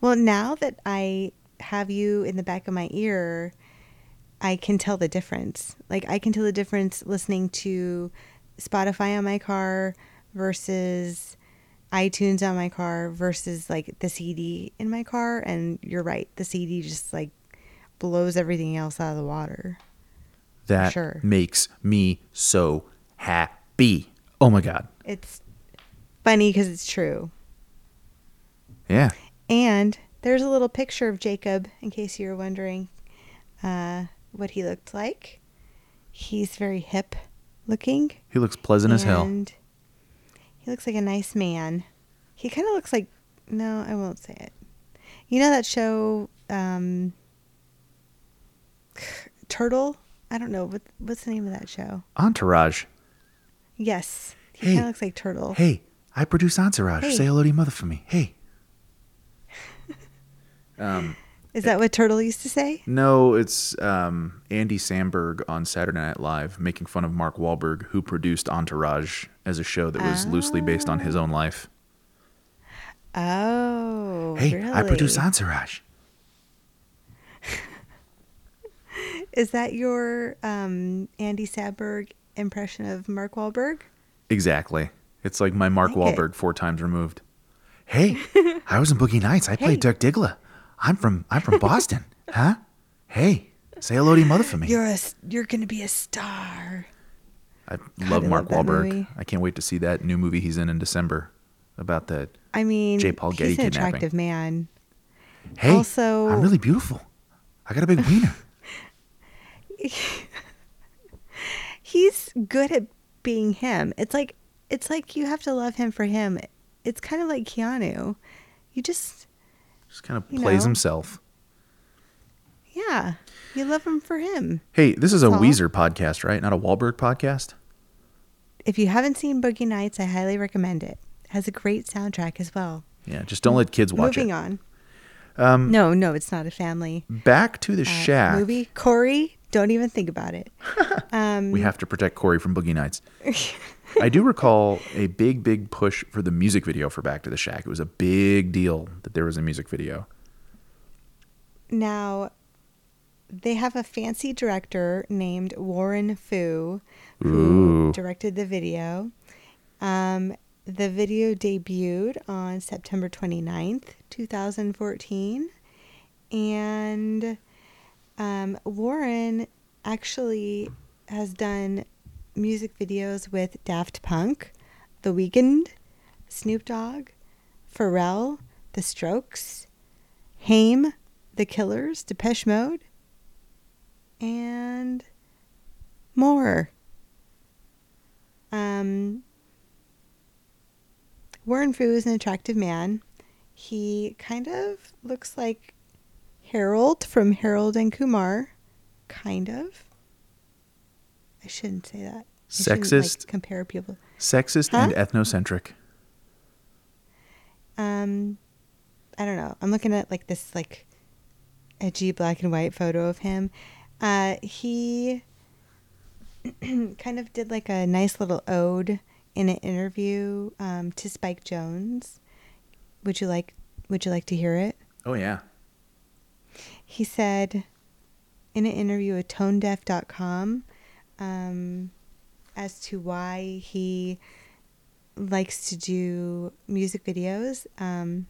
Well, now that I have you in the back of my ear, I can tell the difference. Like I can tell the difference listening to Spotify on my car versus iTunes on my car versus like the CD in my car and you're right. The CD just like blows everything else out of the water. That Sure. makes me so happy. Oh my God. It's funny because it's true. Yeah. And there's a little picture of Jacob, in case you're wondering uh, what he looked like. He's very hip looking. He looks pleasant as hell. He looks like a nice man. He kind of looks like. No, I won't say it. You know that show, um, Turtle? I don't know. What, what's the name of that show? Entourage. Yes. He Hey. kind of looks like Turtle. Hey, I produce Entourage. Hey. Say hello to your mother for me. Hey. um, Is that what Turtle used to say? no, it's um, Andy Samberg on Saturday Night Live making fun of Mark Wahlberg, who produced Entourage as a show that was loosely based on his own life. Oh, Hey, really? I produce Entourage. Is that your um, Andy Samberg impression of Mark Wahlberg? Exactly. It's like my Mark Like it. Wahlberg four times removed. Hey, I was in Boogie Nights. I played Dirk Diggler. I'm from I'm from Boston. huh? Hey, say hello to your mother for me. You're a you're gonna be a star. I love love Mark that Wahlberg. I can't wait to see that new movie he's in in December about that. I mean, J. Paul Getty he's an kidnapping. attractive man. Hey, Also- I'm really beautiful. I got a big wiener. He's good at being him. It's like it's like you have to love him for him it's kind of like Keanu. You just Just kind of You plays know. himself. yeah, you love him for him. Hey, this is a all. Weezer podcast, right? Not a Wahlberg podcast. If you haven't seen Boogie Nights, I highly recommend it. it has a great soundtrack as well. Yeah, just don't let kids watch Moving it. Moving on. Um, No, no, it's not a family Back to the uh, shack. movie. Corey, don't even think about it. Um, We have to protect Corey from Boogie Nights. I do recall a big, big push for the music video for Back to the Shack. It was a big deal that there was a music video. Now, they have a fancy director named Warren Fu who Ooh. directed the video. Um, the video debuted on September 29th, 2014. And um, Warren actually has done music videos with Daft Punk, The Weeknd, Snoop Dogg, Pharrell, The Strokes, Haim, The Killers, Depeche Mode, and more. Um, Warren Fu is an attractive man. He kind of looks like Harold from Harold and Kumar. Kind of. I shouldn't say that. I shouldn't, like, Sexist. compare people. Sexist Huh? and ethnocentric. Um, I don't know. I'm looking at like this like edgy black and white photo of him. Uh, he kind of did like a nice little ode in an interview um, to Spike Jonze. Would you like Would you like to hear it? Oh, yeah. He said in an interview with ToneDeaf.com um, as to why he likes to do music videos. Um,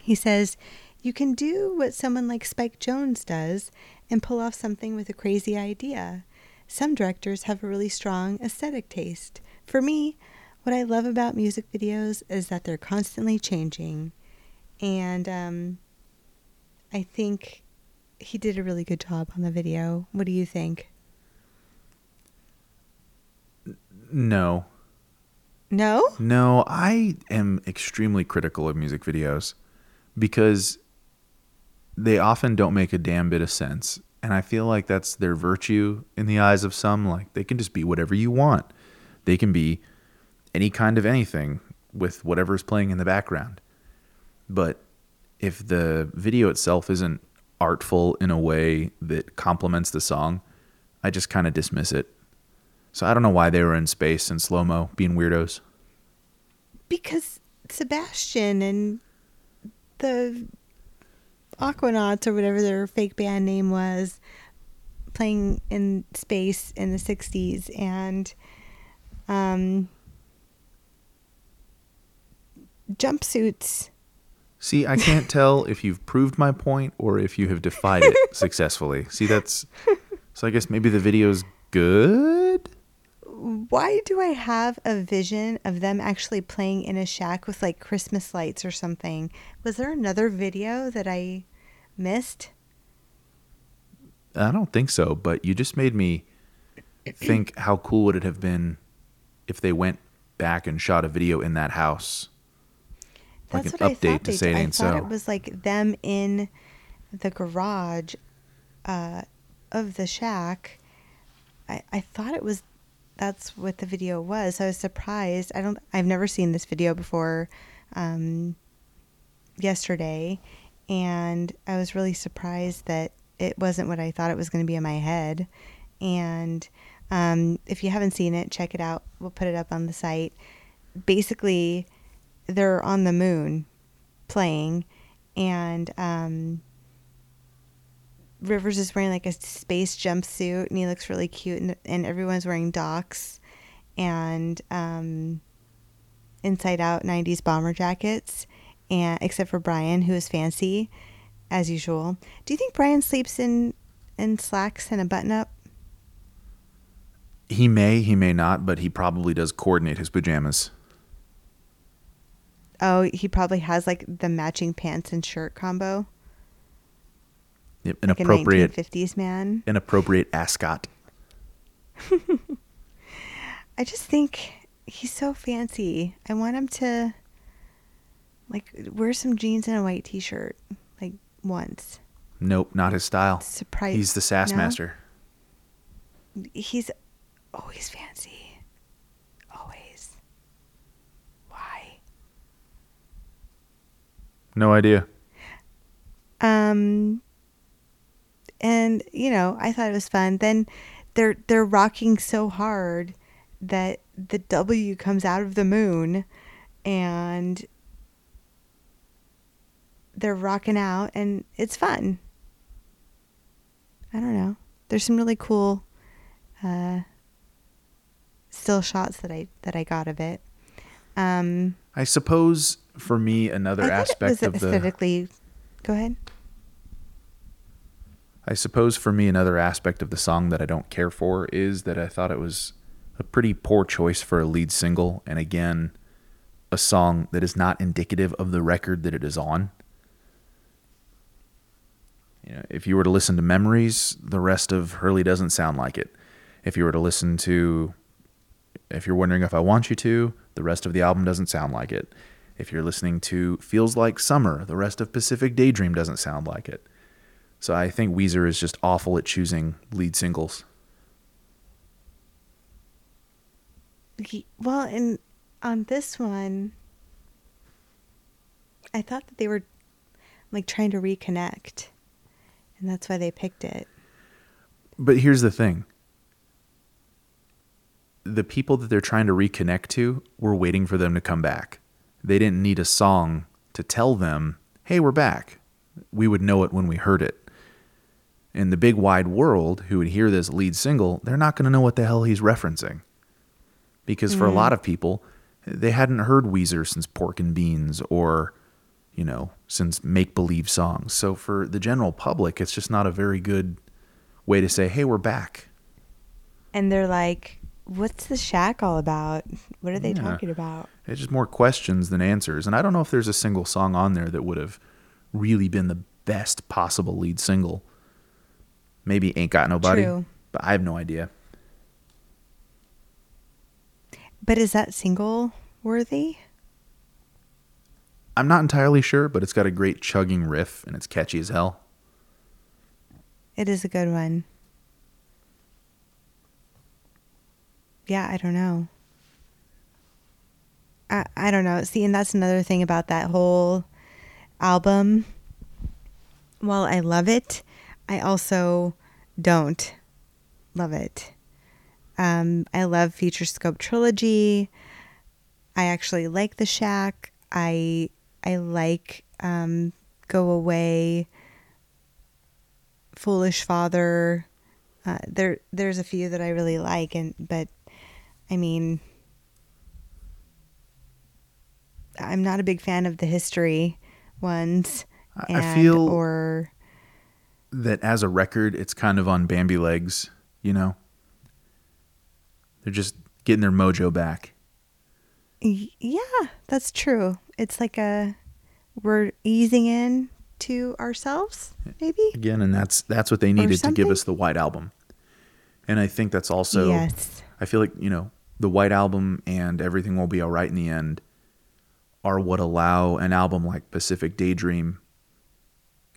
he says, You can do what someone like Spike Jonze does and pull off something with a crazy idea. Some directors have a really strong aesthetic taste. For me, what I love about music videos is that they're constantly changing. And um, I think he did a really good job on the video. What do you think? No. No? No, I am extremely critical of music videos because they often don't make a damn bit of sense. And I feel like that's their virtue in the eyes of some. Like they can just be whatever you want, they can be any kind of anything with whatever's playing in the background. But if the video itself isn't artful in a way that complements the song, I just kind of dismiss it. So I don't know why they were in space and slow mo being weirdos. Because Sebastian and the Aquanauts or whatever their fake band name was playing in space in the 60s and um jumpsuits See, I can't tell if you've proved my point or if you have defied it successfully. See, that's so. I guess maybe the video's good. why do I have a vision of them actually playing in a shack with like Christmas lights or something? Was there another video that I missed? I don't think so, but you just made me think how cool would it have been if they went back and shot a video in that house. Like That's an what I update thought to they say it ain't I thought so. it was like them in the garage uh, of the shack. I, I thought it was that's what the video was. I was surprised. I don't. I've never seen this video before. Um, yesterday, and I was really surprised that it wasn't what I thought it was going to be in my head. And um, if you haven't seen it, check it out. We'll put it up on the site. Basically, they're on the moon playing, and um, Rivers is wearing like a space jumpsuit, and he looks really cute, and, and everyone's wearing docks and um, inside out 90s bomber jackets, and except for Brian, who is fancy as usual. Do you think Brian sleeps in in slacks and a button up? He may, he may not, but he probably does coordinate his pajamas. Oh, he probably has like the matching pants and shirt combo, Yep, An like appropriate, 1950s man. an appropriate ascot. I just think, he's so fancy. I want him to like wear some jeans and a white t-shirt like once. Nope, not his style. Surprise. He's the sass no? master. He's oh, always fancy. Always. Why? No idea. Um and you know, I thought it was fun. Then they're they're rocking so hard that the W comes out of the moon and they're rocking out and it's fun. I don't know. There's some really cool uh still shots that I that I got of it. Um I suppose for me another I aspect of the aesthetically go ahead. I suppose for me another aspect of the song that I don't care for is that I thought it was a pretty poor choice for a lead single and again a song that is not indicative of the record that it is on. You know, if you were to listen to Memories, the rest of Hurley doesn't sound like it. If you were to listen to if you're wondering if I want you to, the rest of the album doesn't sound like it. If you're listening to Feels Like Summer, the rest of Pacific Daydream doesn't sound like it. So I think Weezer is just awful at choosing lead singles. Well, and on this one, I thought that they were like trying to reconnect, and that's why they picked it. But here's the thing the people that they're trying to reconnect to were waiting for them to come back. They didn't need a song to tell them, hey, we're back. We would know it when we heard it. In the big wide world, who would hear this lead single, they're not going to know what the hell he's referencing. Because for a mm-hmm. lot of people, they hadn't heard Weezer since Pork and Beans or, you know, since make believe songs. So for the general public, it's just not a very good way to say, hey, we're back. And they're like, "What's the shack all about? What are they Yeah. talking about?" It's just more questions than answers. And I don't know if there's a single song on there that would have really been the best possible lead single. Maybe Ain't Got Nobody. True. But I have no idea. But is that single worthy? I'm not entirely sure, but it's got a great chugging riff and it's catchy as hell. It is a good one. Yeah, I don't know. I I don't know. See, and that's another thing about that whole album. While I love it, I also don't love it. Um, I love Future Scope Trilogy. I actually like The Shack. I I like um, Go Away. Foolish Father. Uh, there, there's a few that I really like, and but I mean, I'm not a big fan of the history ones. I- I and- feel- or That as a record, it's kind of on Bambi legs, you know? They're just getting their mojo back. yeah, that's true. It's like a we're easing in to ourselves, maybe. Again, and that's that's what they needed to give us the white album. And I think that's also yes. I feel like, you know, the White Album and Everything Will Be Alright in the End are what allow an album like Pacific Daydream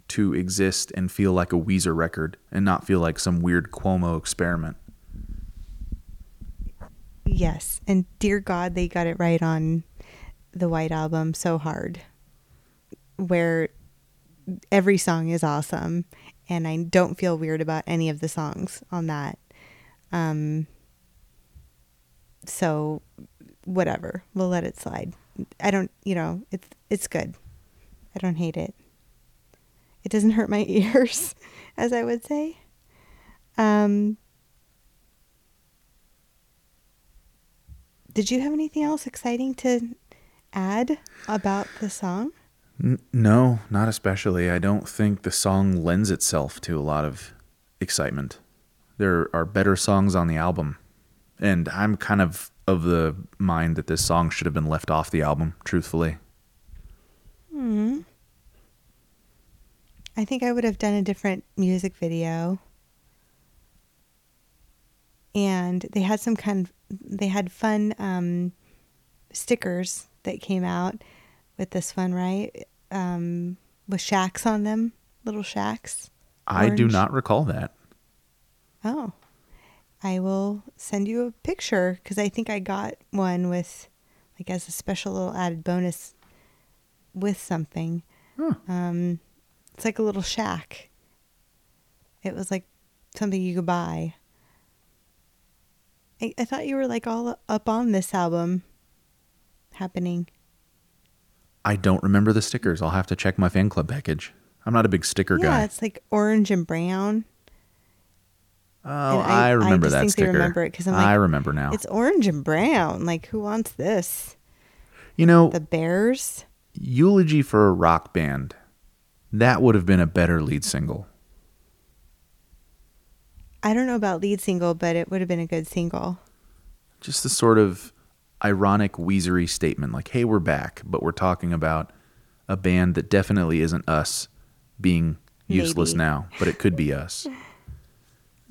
to exist and feel like a Weezer record and not feel like some weird Cuomo experiment. Yes, and dear God, they got it right on the White Album so hard, where every song is awesome, and I don't feel weird about any of the songs on that. Um, so whatever, we'll let it slide. I don't, you know, it's it's good. I don't hate it. It doesn't hurt my ears, as I would say. Um, Did you have anything else exciting to add about the song? No, not especially. I don't think the song lends itself to a lot of excitement. There are better songs on the album, and I'm kind of of the mind that this song should have been left off the album, truthfully. Hmm. I think I would have done a different music video. And they had some kind of they had fun um stickers that came out with this one, right? Um, with shacks on them, little shacks. I do not recall that. Oh, I will send you a picture because I think I got one with, like, as a special little added bonus with something. Huh. Um, it's like a little shack. It was like something you could buy. I, I thought you were like all up on this album happening. I don't remember the stickers. I'll have to check my fan club package. I'm not a big sticker yeah, guy. it's like orange and brown. Oh, I- I, I remember that distinctly sticker. remember it 'cause I'm I remember now. It's orange and brown. Like, who wants this? you know, The Bears? eulogy for a rock band. That would have been a better lead single. I don't know about lead single, but it would have been a good single. Just the sort of ironic Weezery statement, like, "Hey, we're back," but we're talking about a band that definitely isn't us being useless Maybe. now, but it could be us.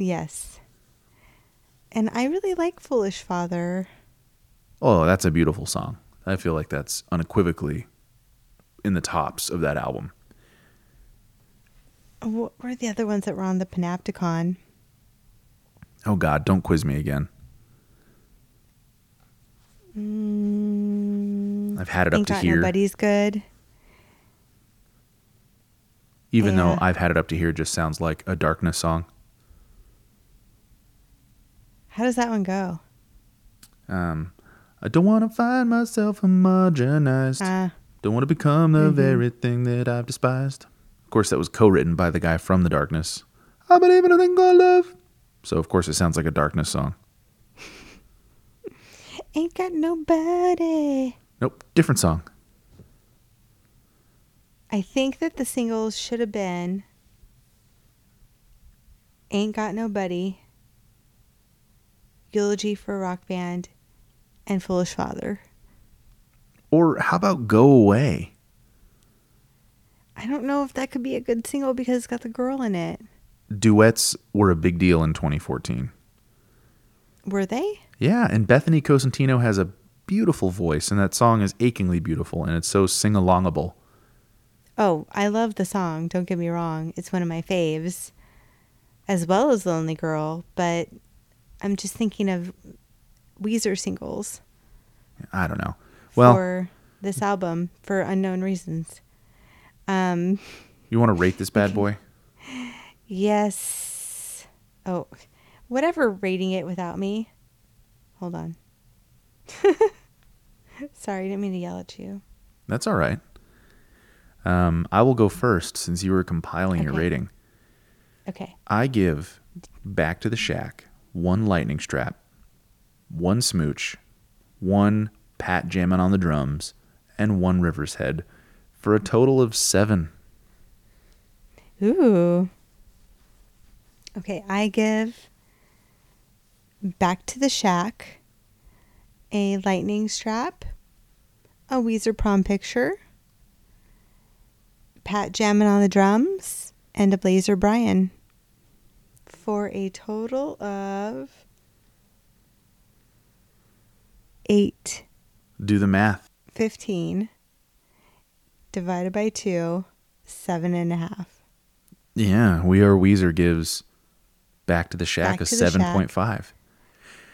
Yes. And I really like Foolish Father. Oh, that's a beautiful song. I feel like that's unequivocally in the tops of that album. What were the other ones that were on the Panopticon? Oh God, don't quiz me again. Mm, I've had it up to here. Nobody's good. Even though I've had it up to here just sounds like a darkness song. How does that one go? Um, I don't want to find myself homogenized. Ah, Don't want to become the Mhm. very thing that I've despised. Of course, that was co-written by the guy from The Darkness. I believe in a thing called love. So of course it sounds like a Darkness song. ain't got nobody. Nope, different song. I think that the singles should have been Ain't Got Nobody, Eulogy for a Rock Band, and Foolish Father. Or how about Go Away? I don't know if that could be a good single because it's got the girl in it. Duets were a big deal in 2014. Were they? Yeah, and Bethany Cosentino has a beautiful voice, and that song is achingly beautiful, and it's so sing-alongable. Oh, I love the song. Don't get me wrong. It's one of my faves, as well as Lonely Girl. But I'm just thinking of Weezer singles I don't know. Well, for this album for unknown reasons. Um, you want to rate this bad boy? yes. Oh, whatever. Rating it without me. Hold on. Sorry, I didn't mean to yell at you. That's all right. Um, I will go first since you were compiling your rating. Okay. I give Back to the Shack one lightning strap, one smooch, one pat jamming on the drums, and one River's Head for a total of seven. Ooh. Okay, I give Back to the Shack a lightning strap, a Weezer prom picture, Pat jamming on the drums, and a Blazer Brian for a total of eight Do the math. fifteen divided by two, seven and a half. Yeah, We Are Weezer gives Back to the Shack Back a to the Shack. 7.5.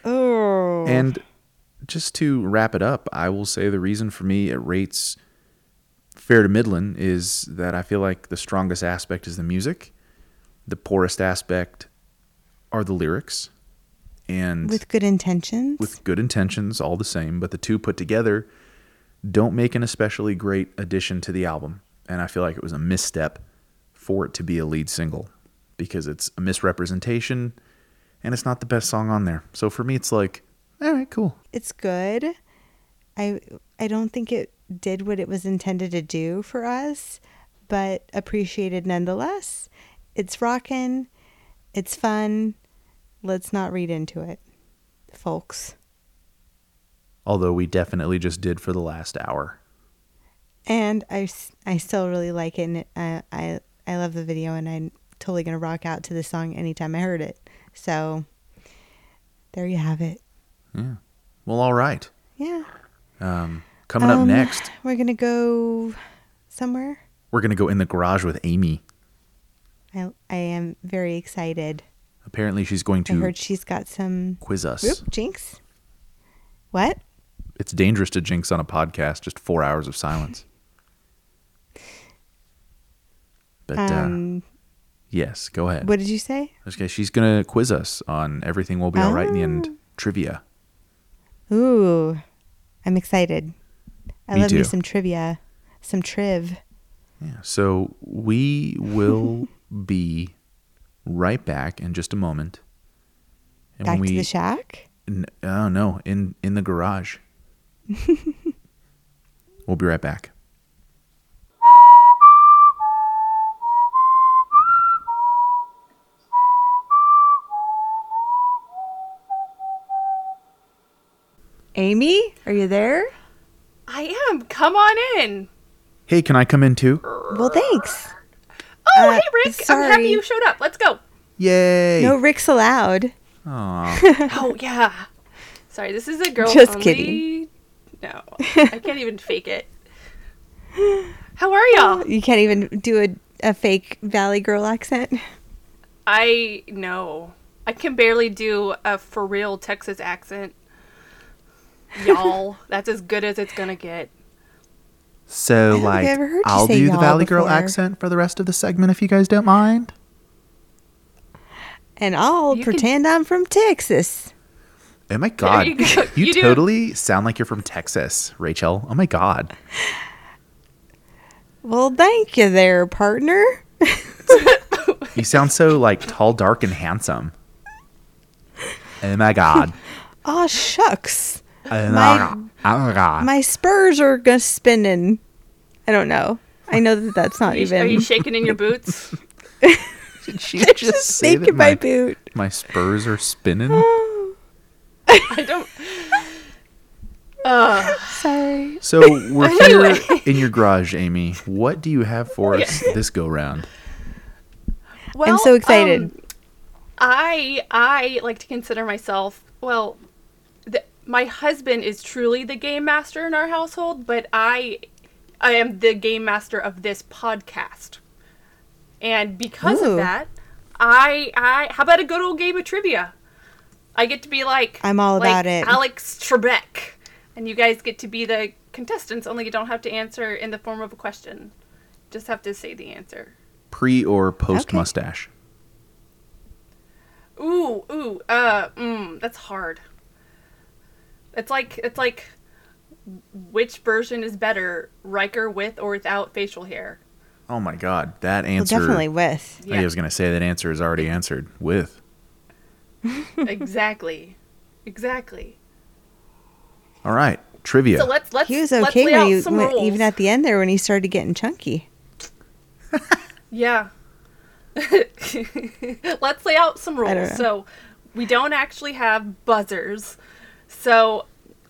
Oh. And just to wrap it up, I will say the reason for me it rates fair to Midland is that I feel like the strongest aspect is the music, the poorest aspect are the lyrics, and with good intentions. with good intentions, all the same, but the two put together don't make an especially great addition to the album. And I feel like it was a misstep for it to be a lead single because it's a misrepresentation and it's not the best song on there. So for me, it's like, all right, cool. it's good. I I don't think it did what it was intended to do for us, but appreciated nonetheless. It's rockin'. It's fun. Let's not read into it, folks. Although we definitely just did for the last hour. And I, I still really like it. And it, I, I I love the video, and I'm totally gonna rock out to this song anytime I heard it. So there you have it. Yeah. Well, all right. Yeah. Um, coming up Um, next, We're gonna go somewhere. we're gonna go in the garage with Amy. I I am very excited. Apparently, she's going to. I heard she's got some. quiz us. Oop, jinx. What? It's dangerous to jinx on a podcast. Just four hours of silence. But uh, Um, yes, go ahead. what did you say? Okay, she's gonna quiz us on everything will be all right in the end. Oh. Trivia. Ooh, I'm excited. I Me love me some trivia, some triv. Yeah. So we will be right back in just a moment. And Back when to the shack. N- oh no, in in the garage. we'll be right back. Amy, are you there? I am. Come on in. Hey, can I come in too? Well, thanks. Oh, Uh, hey, Rick. I'm sorry. happy you showed up. Let's go. Yay! No Rick's allowed. Aw. Oh, yeah. Sorry, this is a girl Just only. kidding. No, I can't even fake it. How are y'all? You can't even do a, a fake Valley Girl accent. I know. I can barely do a for real Texas accent. Y'all, that's as good as it's gonna get. So, think like, I ever heard you I'll do the y'all Valley Girl accent for the rest of the segment if you guys don't mind. And I'll You can- pretend I'm from Texas. Oh my god, you go. you, You totally sound like you're from Texas, Rachel. Oh my god. Well, thank you there, partner. You sound so like tall, dark, and handsome. Oh my god. Aw, shucks. Oh My- my, oh my god. My spurs are go spinning. I don't know. I know that that's not Are you, even. are you shaking in your boots? Did she just, just say that my my, boot. my spurs are spinning? I don't. Uh, Sorry. So we're Anyway. here in your garage, Amy. What do you have for us this go round? well, I'm so excited. um, I I like to consider myself well. The, my husband is truly the game master in our household, but I I am the game master of this podcast, and because Ooh. of that, I I how about a good old game of trivia? I get to be like I'm all like about it. Alex Trebek, and you guys get to be the contestants. Only you don't have to answer in the form of a question; just have to say the answer. Pre or post Okay. mustache? Ooh, ooh, uh, mm, that's hard. It's like it's like which version is better, Riker with or without facial hair? Oh my god, that Well, answer. definitely with. I was gonna say that answer is already answered with. exactly. Exactly. All right, trivia. So let's let's He was let's okay lay when out he some rules. even at the end there when he started getting chunky. Yeah. Let's lay out some rules. So, we don't actually have buzzers. So,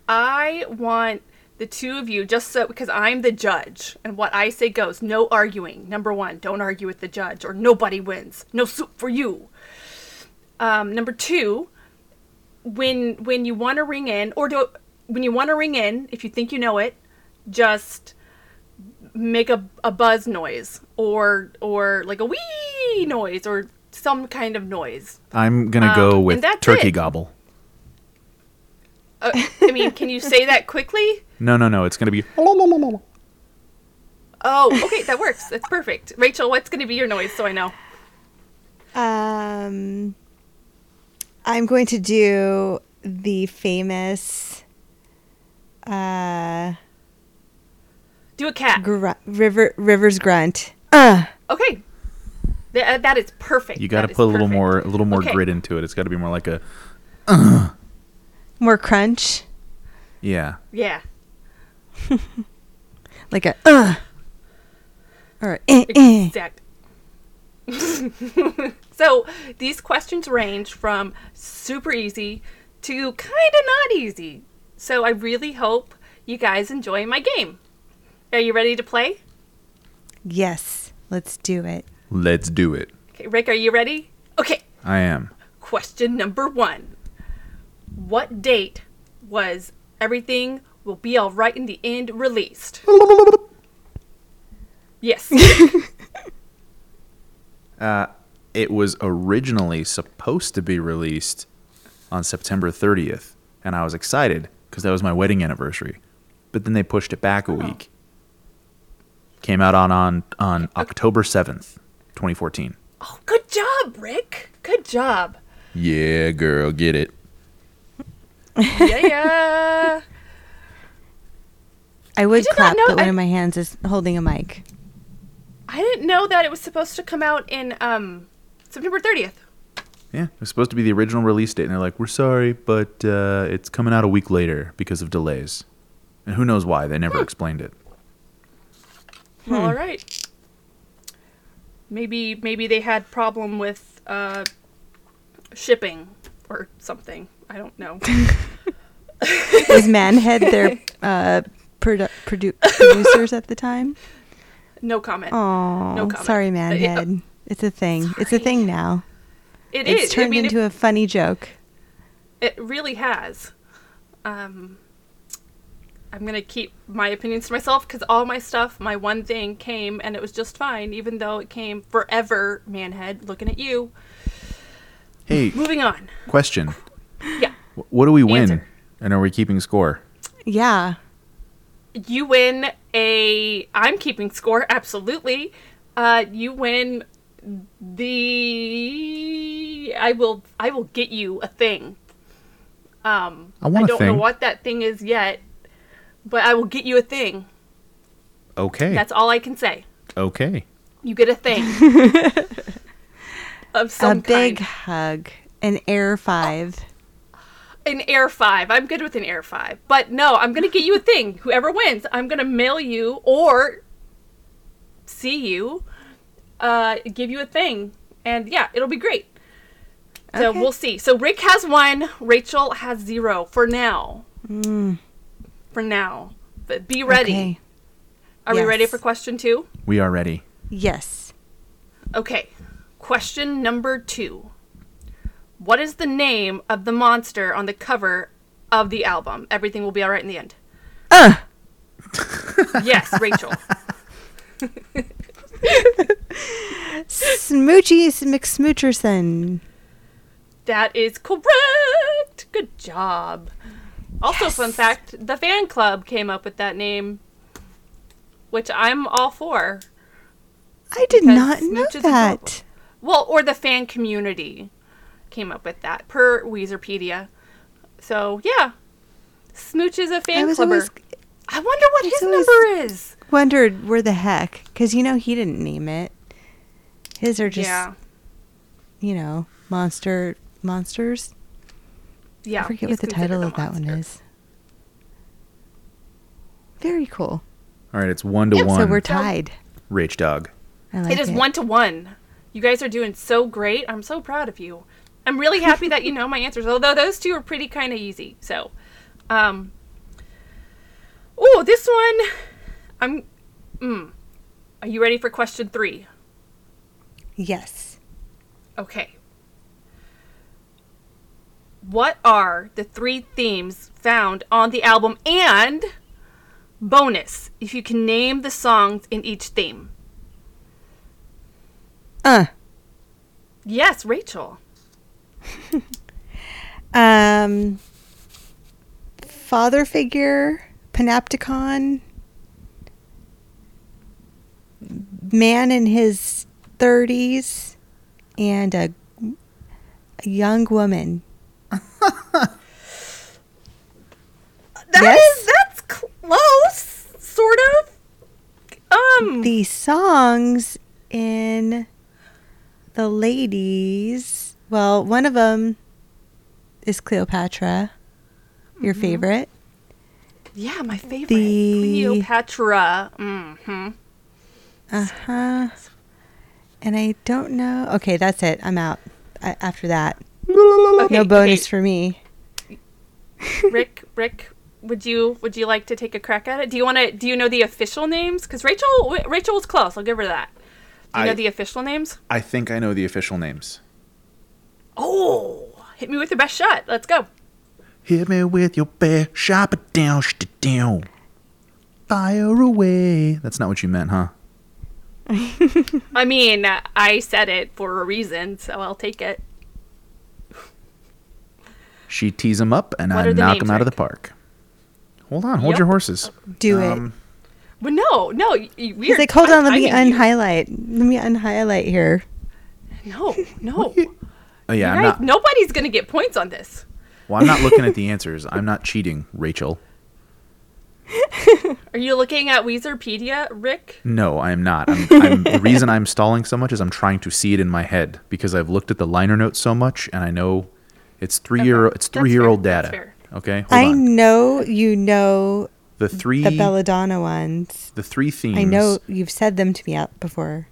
I want the two of you just so because I'm the judge and what I say goes. No arguing. Number 1, don't argue with the judge or nobody wins. No soup for you. Um, number 2, when when you want to ring in or do when you want to ring in, if you think you know it, just make a, a buzz noise or or like a wee noise or some kind of noise. I'm gonna Um, go with turkey it. gobble. Uh, I mean, can you say that quickly? No, no, no. It's gonna be. Oh, okay, that works. That's perfect. Rachel, what's going to be your noise so I know? Um, I'm going to do the famous uh, Do a cat. gr- river Rivers grunt. Uh, Okay. Th- uh, that is perfect. You got to put a little more, a little more Okay. grit into it. It's got to be more like a. more crunch, Yeah. Yeah. like a uh, or a eh, eh. Exact. so these questions range from super easy to kind of not easy. So I really hope you guys enjoy my game. Are you ready to play? Yes, let's do it. Let's do it. Okay, Rick, are you ready? Okay. I am. Question number one What date was everything will be all right in the end released. yes. Uh, it was originally supposed to be released on September 30th, and I was excited because that was my wedding anniversary. But then they pushed it back a week. Came out on on, on October 7th, 2014. Oh, good job, Rick. Good job. Yeah, girl, get it. Yeah, yeah. I would did not clap, know- but one of my hands is holding a mic. I didn't know that it was supposed to come out in um September 30th. Yeah, it was supposed to be the original release date, and they're like, "We're sorry, but uh, it's coming out a week later because of delays." And who knows why? They never explained it. Well, all right. Maybe maybe they had problem with uh shipping or something. I don't know. Was Manhead their uh, produ- produ- producers at the time? No comment. Oh, No comment. sorry, Uh, yeah. Manhead. It's a thing. It's a thing now. It it's is. turned I mean, into it, a funny joke. it really has. Um, I'm gonna keep my opinions to myself because all my stuff, my one thing came and it was just fine, even though it came forever. Manhead, looking at you. Hey, Moving on. question: Yeah, What do we win? Answer. And are we keeping score? Yeah. you win a. I'm keeping score. Absolutely. Uh, you win the. I will. I will get you a thing. Um, I want a don't know thing. what that thing is yet, but I will get you a thing. Okay. That's all I can say. okay. You get a thing of some a big hug. An Air 5. An Air Five. I'm good with an Air Five, but no, I'm gonna get you a thing. Whoever wins, I'm gonna mail you or see you, uh, give you a thing, and yeah, it'll be great. So Okay. we'll see. So Rick has one, Rachel has zero for now. For now, but be ready. Okay. Are we ready for question two? We are ready. Yes. Okay. Question number two. What is the name of the monster on the cover of the album? Everything will be alright in the end. Uh. yes, Rachel. Smoochies McSmoocherson. That is correct. Good job. Also, fun fact the fan club came up with that name, which I'm all for. I did not know that. Well, or the fan community came up with that per Weezerpedia. So, yeah. Smooch is a fan was clubber. always I wonder what I his number is. wondered where the heck, because you know he didn't name it. His are just, yeah. you know, monster monsters. Yeah. I forget what the title of that one is. Very cool. All right, it's one to Yep, so one. So we're tied. Rach Dog. I like It is one to one. You guys are doing so great. I'm so proud of you. I'm really happy that you know my answers, although those two are pretty kind of easy. So, um, oh, this one, I'm. Mm, are you ready for question three? Yes. Okay. What are the three themes found on the album? And bonus, if you can name the songs in each theme. Uh. Yes, Rachel. Um. Father figure, panopticon, man in his thirties, and a, a young woman. That Yes? is- that's close, sort of. Um, The songs in the ladies. Well, one of them is Cleopatra, your Mm-hmm. favorite. yeah, my favorite, the- Cleopatra. Mm-hmm. Uh huh. And I don't know. Okay, that's it. I'm out. I, after that, Okay, no bonus okay. for me. Rick, Rick, would you would you like to take a crack at it? Do you want to? Do you know the official names? Because Rachel, Rachel was close. I'll give her that. Do you I- know the official names? I think I know the official names. Oh, hit me with your best shot. Let's go. Hit me with your best shot, it down, sh it down. Fire away. That's not what you meant, huh? I mean, I said it for a reason, so I'll take it. She tees him up, and What I knock names, him out of the park. Hold on, hold Yep. your horses. Do Um, it. But no, no, y- y- we He's are like, hold on, let me timing you. unhighlight. Let me unhighlight here. No, no. Oh yeah, I'm guys- not. nobody's gonna get points on this. Well, I'm not looking at the answers. I'm not cheating, Rachel. Are you looking at Weezerpedia, Rick? No, I am not. I'm, I'm, the reason I'm stalling so much is I'm trying to see it in my head because I've looked at the liner notes so much, and I know it's three year Okay, it's that's three year old fair, that's data. fair. Okay, hold I on. know you know The three the Belladonna ones. the three themes. I know you've said them to me out before.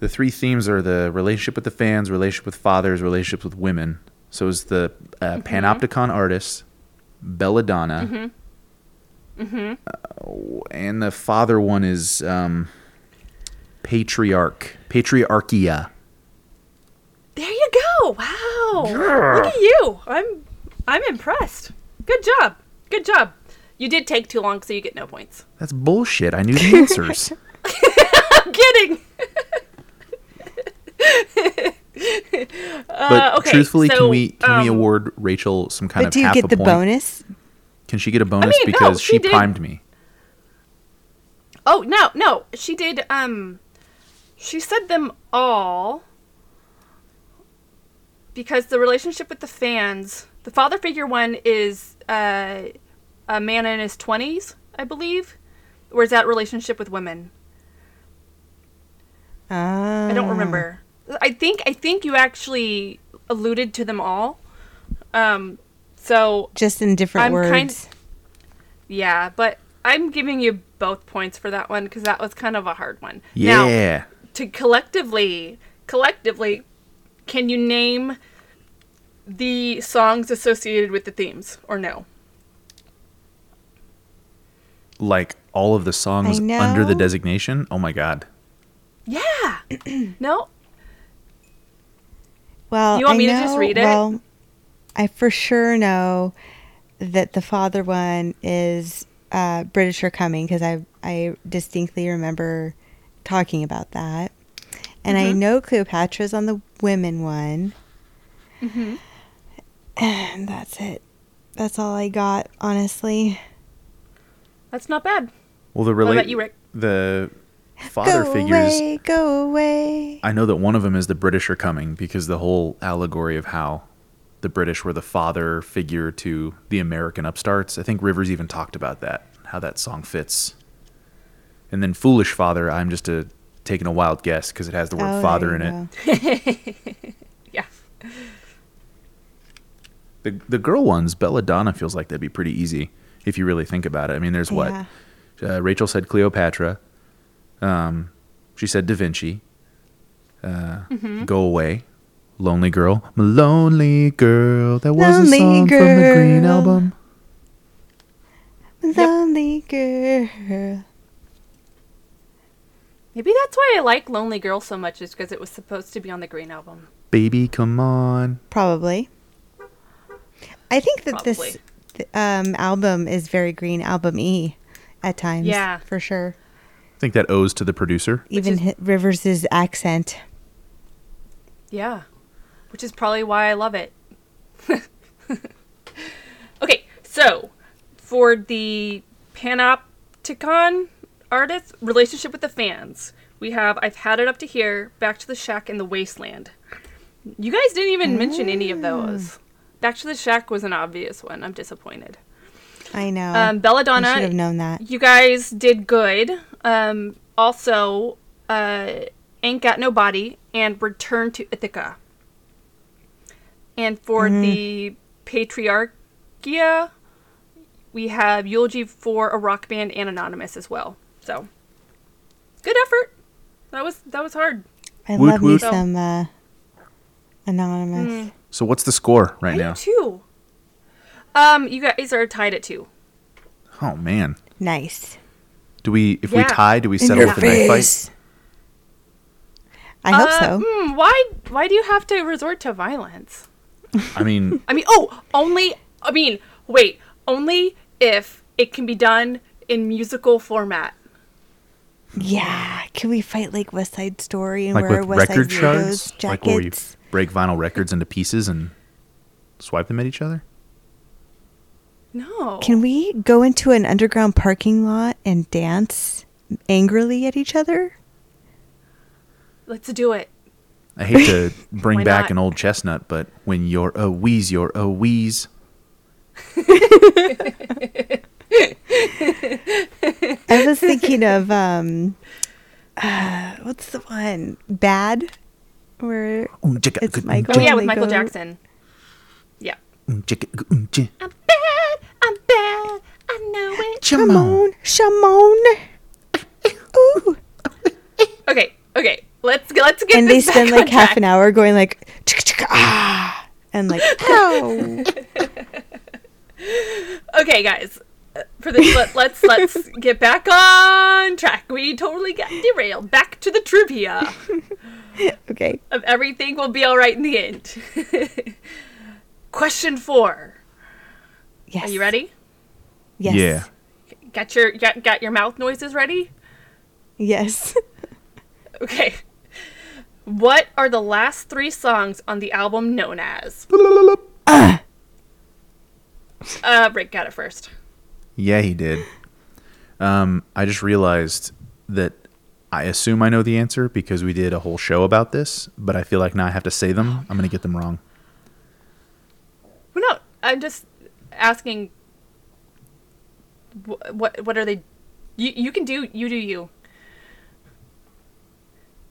The three themes are the relationship with the fans, relationship with fathers, relationships with women. So it's the uh, Mm-hmm. Panopticon artist, Belladonna, uh, and the father one is um, Patriarch, Patriarchia. There you go. Wow. Look at you. I'm I'm impressed. Good job. Good job. You did take too long, so you get no points. That's bullshit. I knew the answers. I'm kidding. but Uh, okay, truthfully, can we can we um, award Rachel some kind But of do you half get a the point? bonus? Can she get a bonus mean, no, because she she did. primed me? Oh no, no. She did. Um, she said them all because the relationship with the fans. The father figure one is uh, a man in his twenties, I believe. Or is that relationship with women? I don't remember. I think I think you actually alluded to them all. Um, so Just in different I'm words. kind- yeah, but I'm giving you both points for that one because that was kind of a hard one. Now, Yeah. to collectively, collectively, can you name the songs associated with the themes or no? like all of the songs under the designation. Oh my god. Yeah. no. Well, You want I me to know, just read it? Well, I for sure know that the father one is uh, British are coming because I I distinctly remember talking about that, and I Mm-hmm. know Cleopatra's on the women one, mm-hmm. and that's it. That's all I got, honestly. That's not bad. Well, the What relate about you, Rick? the father go figures. away, go away. I know that one of them is the British are coming because the whole allegory of how the British were the father figure to the American upstarts. I think Rivers even talked about that, how that song fits. And then Foolish Father, I'm just a, taking a wild guess because it has the word Oh, father in you it. Yeah. The the girl ones, Belladonna feels like that'd be pretty easy if you really think about it. I mean, there's what Yeah. uh, Rachel said Cleopatra. Um, she said Da Vinci. Uh, Mm-hmm. Go away, lonely girl, My lonely girl. That was Lonely a song from the Green album. Lonely girl. Maybe that's why I like Lonely Girl so much, is because it was supposed to be on the Green album. Baby, come on. Probably. I think that Probably. this um, album is very green album E at times. Yeah. for sure. I think that owes to the producer. Even is- Rivers's accent. Yeah. Which is probably why I love it. okay, so for the Panopticon artist relationship with the fans, we have I've had it up to here, Back to the Shack and the Wasteland. You guys didn't even mention any of those. Back to the Shack was an obvious one. I'm disappointed. I know. Um, I Belladonna, should have known that. you guys did good. Um, also, uh, Ain't Got No Body and Return to Ithaka. And for Mm-hmm. the Patriarchia, we have Eulogy for a Rock Band and Anonymous as well. So, good effort. That was that was hard. I Woot love me woot. some uh, anonymous. So what's the score right I now? Two. Um, you guys are tied at two. Oh man. Nice. Do we if we tie, do we settle your with a knife fight? I hope Uh, so. hmm, why why do you have to resort to violence? I mean, I mean, oh, only I mean, wait, only if it can be done in musical format. Yeah. Can we fight like West Side Story and Like wear with West record Side shards? Weirdos Like where you break vinyl records into pieces and swipe them at each other? No. Can we go into an underground parking lot and dance angrily at each other? Let's do it. I hate to bring back not? an old chestnut, but when you're a wheeze, you're a wheeze. I was thinking of um uh, what's the one? Bad where Um, It's Michael. Oh yeah, with Michael God. Jackson. Yeah. chicka, gu- chi- I'm bad. I'm bad. I know it. Shimon, Shimon. Ooh. Okay. Okay. Let's let's get And they this back spend on like half track. an hour going like chicka chicka ah and like ow. Okay, guys. Uh, For this, let, let's let's get back on track. We totally got derailed. Back to the trivia okay. of everything will be all right in the end. Question four. Yes. Are you ready? Yes. Yeah. Got your got, got your mouth noises ready? Yes. Okay. What are the last three songs on the album known as? Uh, Rick got it first. Yeah, he did. Um, I just realized that I assume I know the answer because we did a whole show about this, but I feel like now I have to say them. I'm going to get them wrong. Well, no, I'm just asking. What what, what are they? You you can do you do you.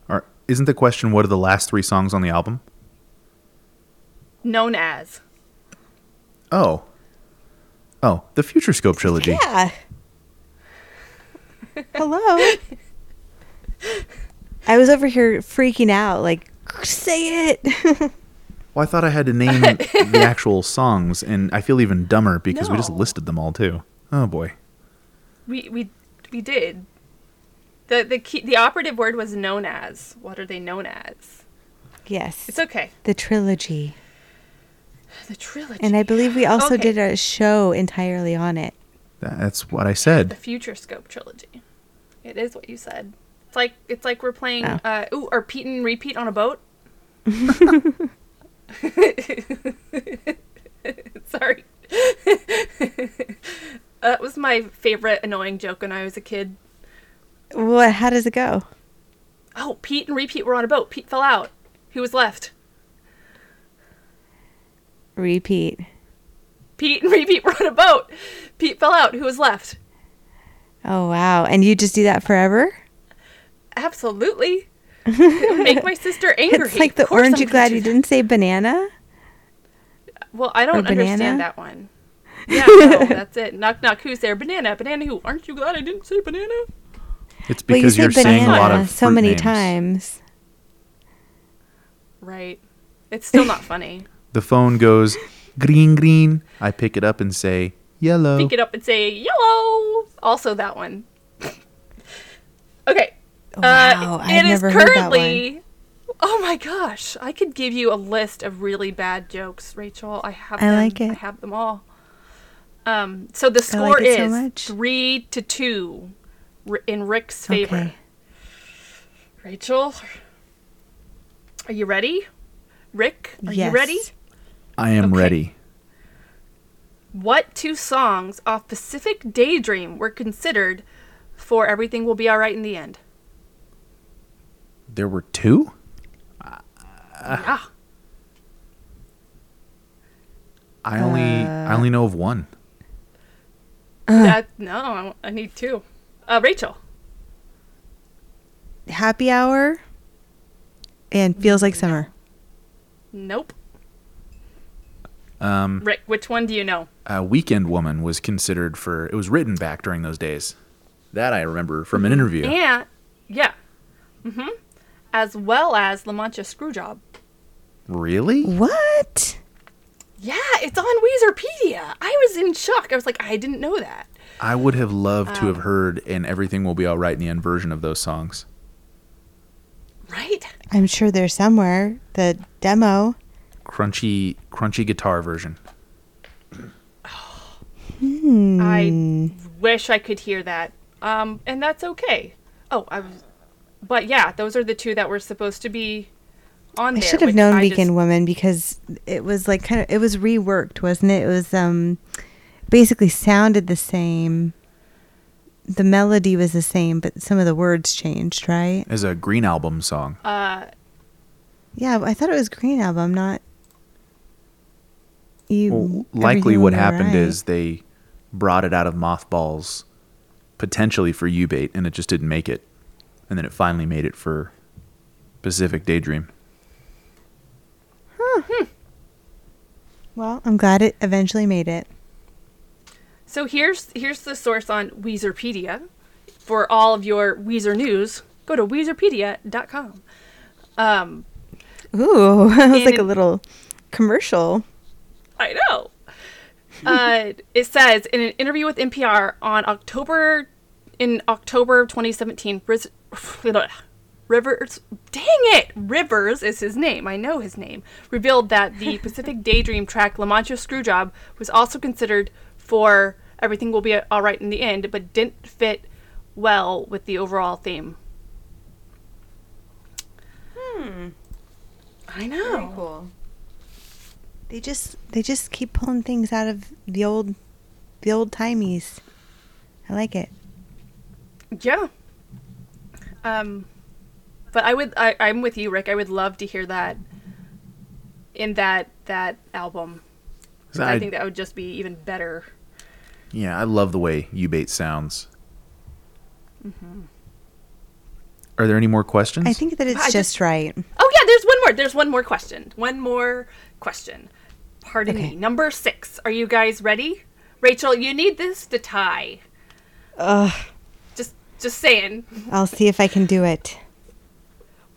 Or isn't the question what are the last three songs on the album? Known as. Oh. Oh, the Future Scope trilogy. Yeah. Hello. I was over here freaking out, like, say it. Well, I thought I had to name the actual songs, and I feel even dumber because we just listed them all too. Oh boy. We we we did. The the key the operative word was known as. What are they known as? yes. It's okay. the trilogy. The trilogy. And I believe we also Okay. did a show entirely on it. That's what I said. the. Future Scope trilogy. It is what you said. It's like it's like we're playing Oh. uh ooh or Pete and repeat on a boat. Sorry. that was my favorite annoying joke when I was a kid. What? How does it go? Oh, Pete and repeat were on a boat. Pete fell out. Who was left? Repeat. Pete and repeat were on a boat. Pete fell out. Who was left? Oh wow! And you just do that forever? Absolutely. Make my sister angry. It's like the orange. I'm You glad you didn't say banana? Well, I don't banana? understand that one. Yeah, no, that's it. Knock knock. Who's there? Banana. Banana. Who? Aren't you glad I didn't say banana? It's Well, you because said you're saying a lot banana of so fruit many names. times. Right. It's still not funny. The phone goes green, green. I pick it up and say yellow. Pick it up and say yellow. Also that one. okay. Wow, uh, I've it is never heard that one. currently. Oh my gosh! I could give you a list of really bad jokes, Rachel. I have. I them. like it. I have them all. Um. So the score like it so is three to two, in Rick's favor. Okay. Rachel, are you ready? Rick, are Yes. you ready? I am Okay. ready. What two songs off Pacific Daydream were considered for Everything Will Be Alright in the End? There were two? yeah. I only I only know of one. That, no, I need two. Uh, Rachel. Happy hour. And feels like summer. Nope. Um, Rick, which one do you know? a Weekend Woman was considered for. It was written back during those days. That I remember from Mm-hmm. an interview. Yeah. yeah. Mm-hmm. As well as La Mancha Screwjob. Really? What? Yeah, it's on Weezerpedia. I was in shock. I was like, I didn't know that. I would have loved to Um, have heard "And Everything Will Be All Right" in the end version of those songs. Right? I'm sure there's somewhere. The demo. Crunchy, crunchy guitar version. I wish I could hear that. Um, and that's okay. Oh, I was, but yeah, those are the two that were supposed to be on I should have known I Weekend just- Woman because it was like kind of it was reworked, wasn't it? It was um basically sounded the same. The melody was the same, but some of the words changed, right? As a Green Album song. Uh, Yeah, I thought it was Green Album, not you. Well, likely what happened Right. is they brought it out of mothballs potentially for EWBAITE and it just didn't make it. And then it finally made it for Pacific Daydream. Well, I'm glad it eventually made it. so here's here's the source on Weezerpedia. For all of your Weezer news, go to Weezerpedia.com. Um, Ooh, that was like a little commercial. I know. Uh, it says in an interview with NPR on October in October of 2017, Riz, Rivers, dang it, Rivers is his name. I know his name. Revealed that the Pacific Daydream track "La Mancha Screwjob" was also considered for "Everything Will Be All Right in the End," but didn't fit well with the overall theme. Hmm. I know. Very cool. They just they just keep pulling things out of the old the old timies. I like it. Yeah. Um, but I would. I, I'm with you, Rick. I would love to hear that in that that album. I, I- think that would just be even better. Yeah, I love the way EWBAITE sounds. Mm-hmm. Are there any more questions? I think that it's just, just- right. Oh yeah, there's one more. There's one more question. One more question. Pardon Okay. me. Number six. Are you guys ready? Rachel, you need this to tie. Ugh. Just just saying. I'll see if I can do it.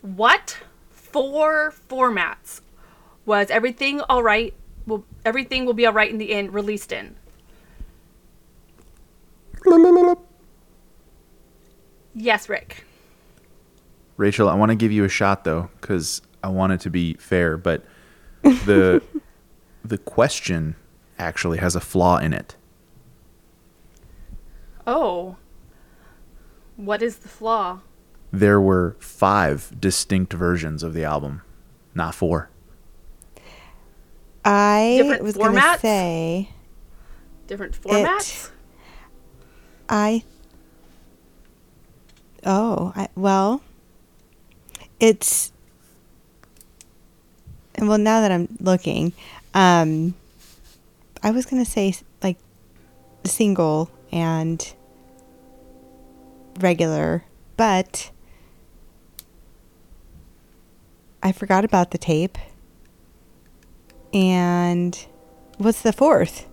What four formats was everything all right? Will everything will be all right in the end released in? Yes, Rick. Rachel, I want to give you a shot though, because I want it to be fair. But the the question actually has a flaw in it. Oh. What is the flaw? There were five distinct versions of the album, not four. I Different was going to say Different formats? It, I. Oh, I, well, it's. And well, now that I'm looking, um, I was gonna say like single and regular, but I forgot about the tape. And what's the fourth?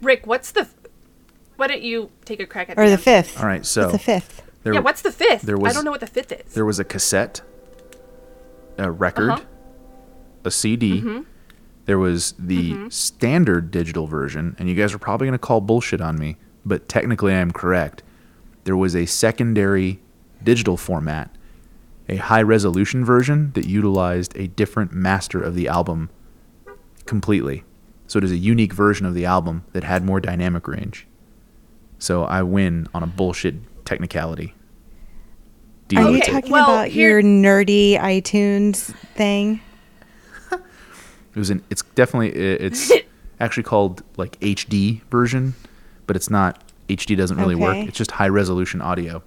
Rick, what's the why don't you take a crack at Or the answer? fifth? All right, so What's the fifth? there, yeah, what's the fifth? there was, I was- don't know what the fifth is. there was a cassette, a record, Uh-huh. a CD. Mm-hmm. There was the standard digital version, and you guys are probably going to call bullshit on me, but technically I am correct. There was a secondary digital format, a high resolution version that utilized a different master of the album completely. So it is a unique version of the album that had more dynamic range. So I win on a bullshit technicality. Deal Are you with Okay, it. talking well, about here- your nerdy iTunes thing? It was an. It's definitely. It's actually called like HD version, but it's not. HD doesn't really work. It's just high resolution audio.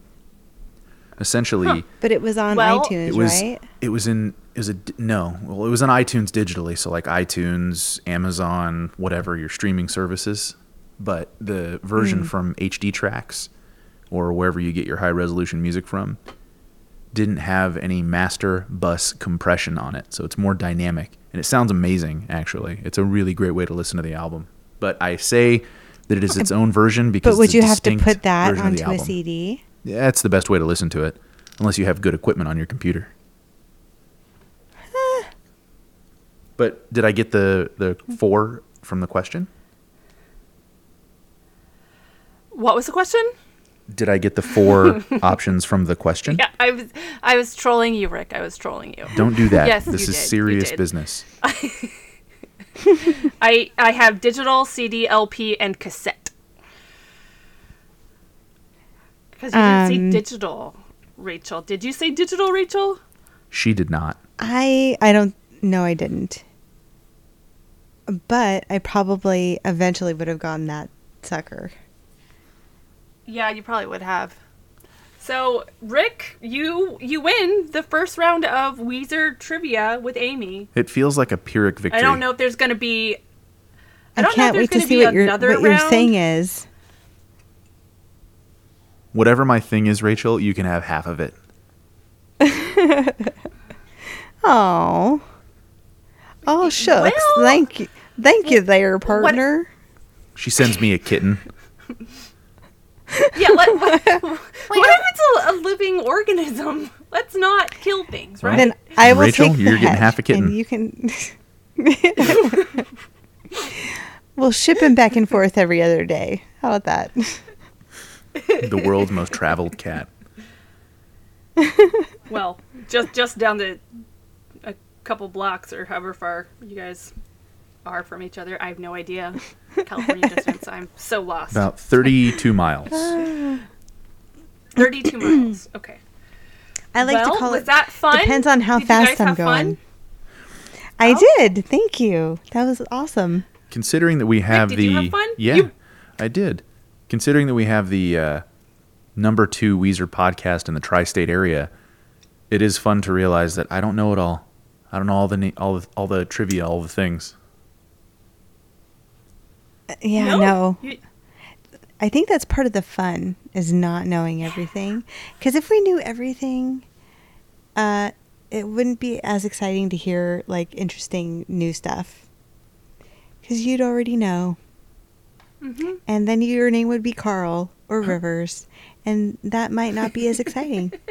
Essentially, But it was on Well- iTunes, it was. right? It was in. It was a d- no. Well, it was on iTunes digitally. So like iTunes, Amazon, whatever your streaming services. But the version Hmm. from HD Tracks, or wherever you get your high resolution music from, didn't have any master bus compression on it, so it's more dynamic and it sounds amazing. Actually, it's a really great way to listen to the album. But I say that it is its own version because. But would it's a you have to put that version onto a. CD? Yeah, that's the best way to listen to it, unless you have good equipment on your computer. but did I get the the four from the question? What was the question? Did I get the four options from the question? Yeah, I was I was trolling you, Rick. I was trolling you. Don't do that. Yes, this you is did. Serious business. I I have digital, CD, LP, and cassette. Because you didn't Um, say digital, Rachel. Did you say digital, Rachel? She did not. I I don't no I didn't. But I probably eventually would have gotten that sucker. Yeah, you probably would have. So, Rick, you you win the first round of Weezer trivia with Amy. It feels like a Pyrrhic victory. I don't know if there's going to be. I, I, don't can't know if wait to see what your another what your round. thing is. Whatever my thing is, Rachel, you can have half of it. Oh. Oh shucks. Well- thank you. Thank you there, partner. She sends me a kitten. Yeah, let, what, what if it's a, a living organism? Let's not kill things, right? Then I will Rachel, take you're getting half a kitten. And you can We'll ship him back and forth every other day. How about that? the world's most traveled cat. well, just just down the a couple blocks or however far you guys are from each other. I have no idea California distance. I'm so lost. About 32 miles. 32 miles. Okay. I like well, to call was it that fun? depends on how Did you guys fast I'm have fun? going. I oh. did. Thank you. That was awesome. Considering that we have did the you have fun? yeah, You- I did. Considering that we have the uh, number two Weezer podcast in the tri-state area, it is fun to realize that I don't know it all. I don't know all the na- all the, all the trivia, all the things. Yeah, no. You- I think that's part of the fun is not knowing everything. Because if we knew everything, uh, it wouldn't be as exciting to hear like interesting new stuff. Because you'd already know, Mhm. and then your name would be Karl or Rivers, and that might not be as exciting.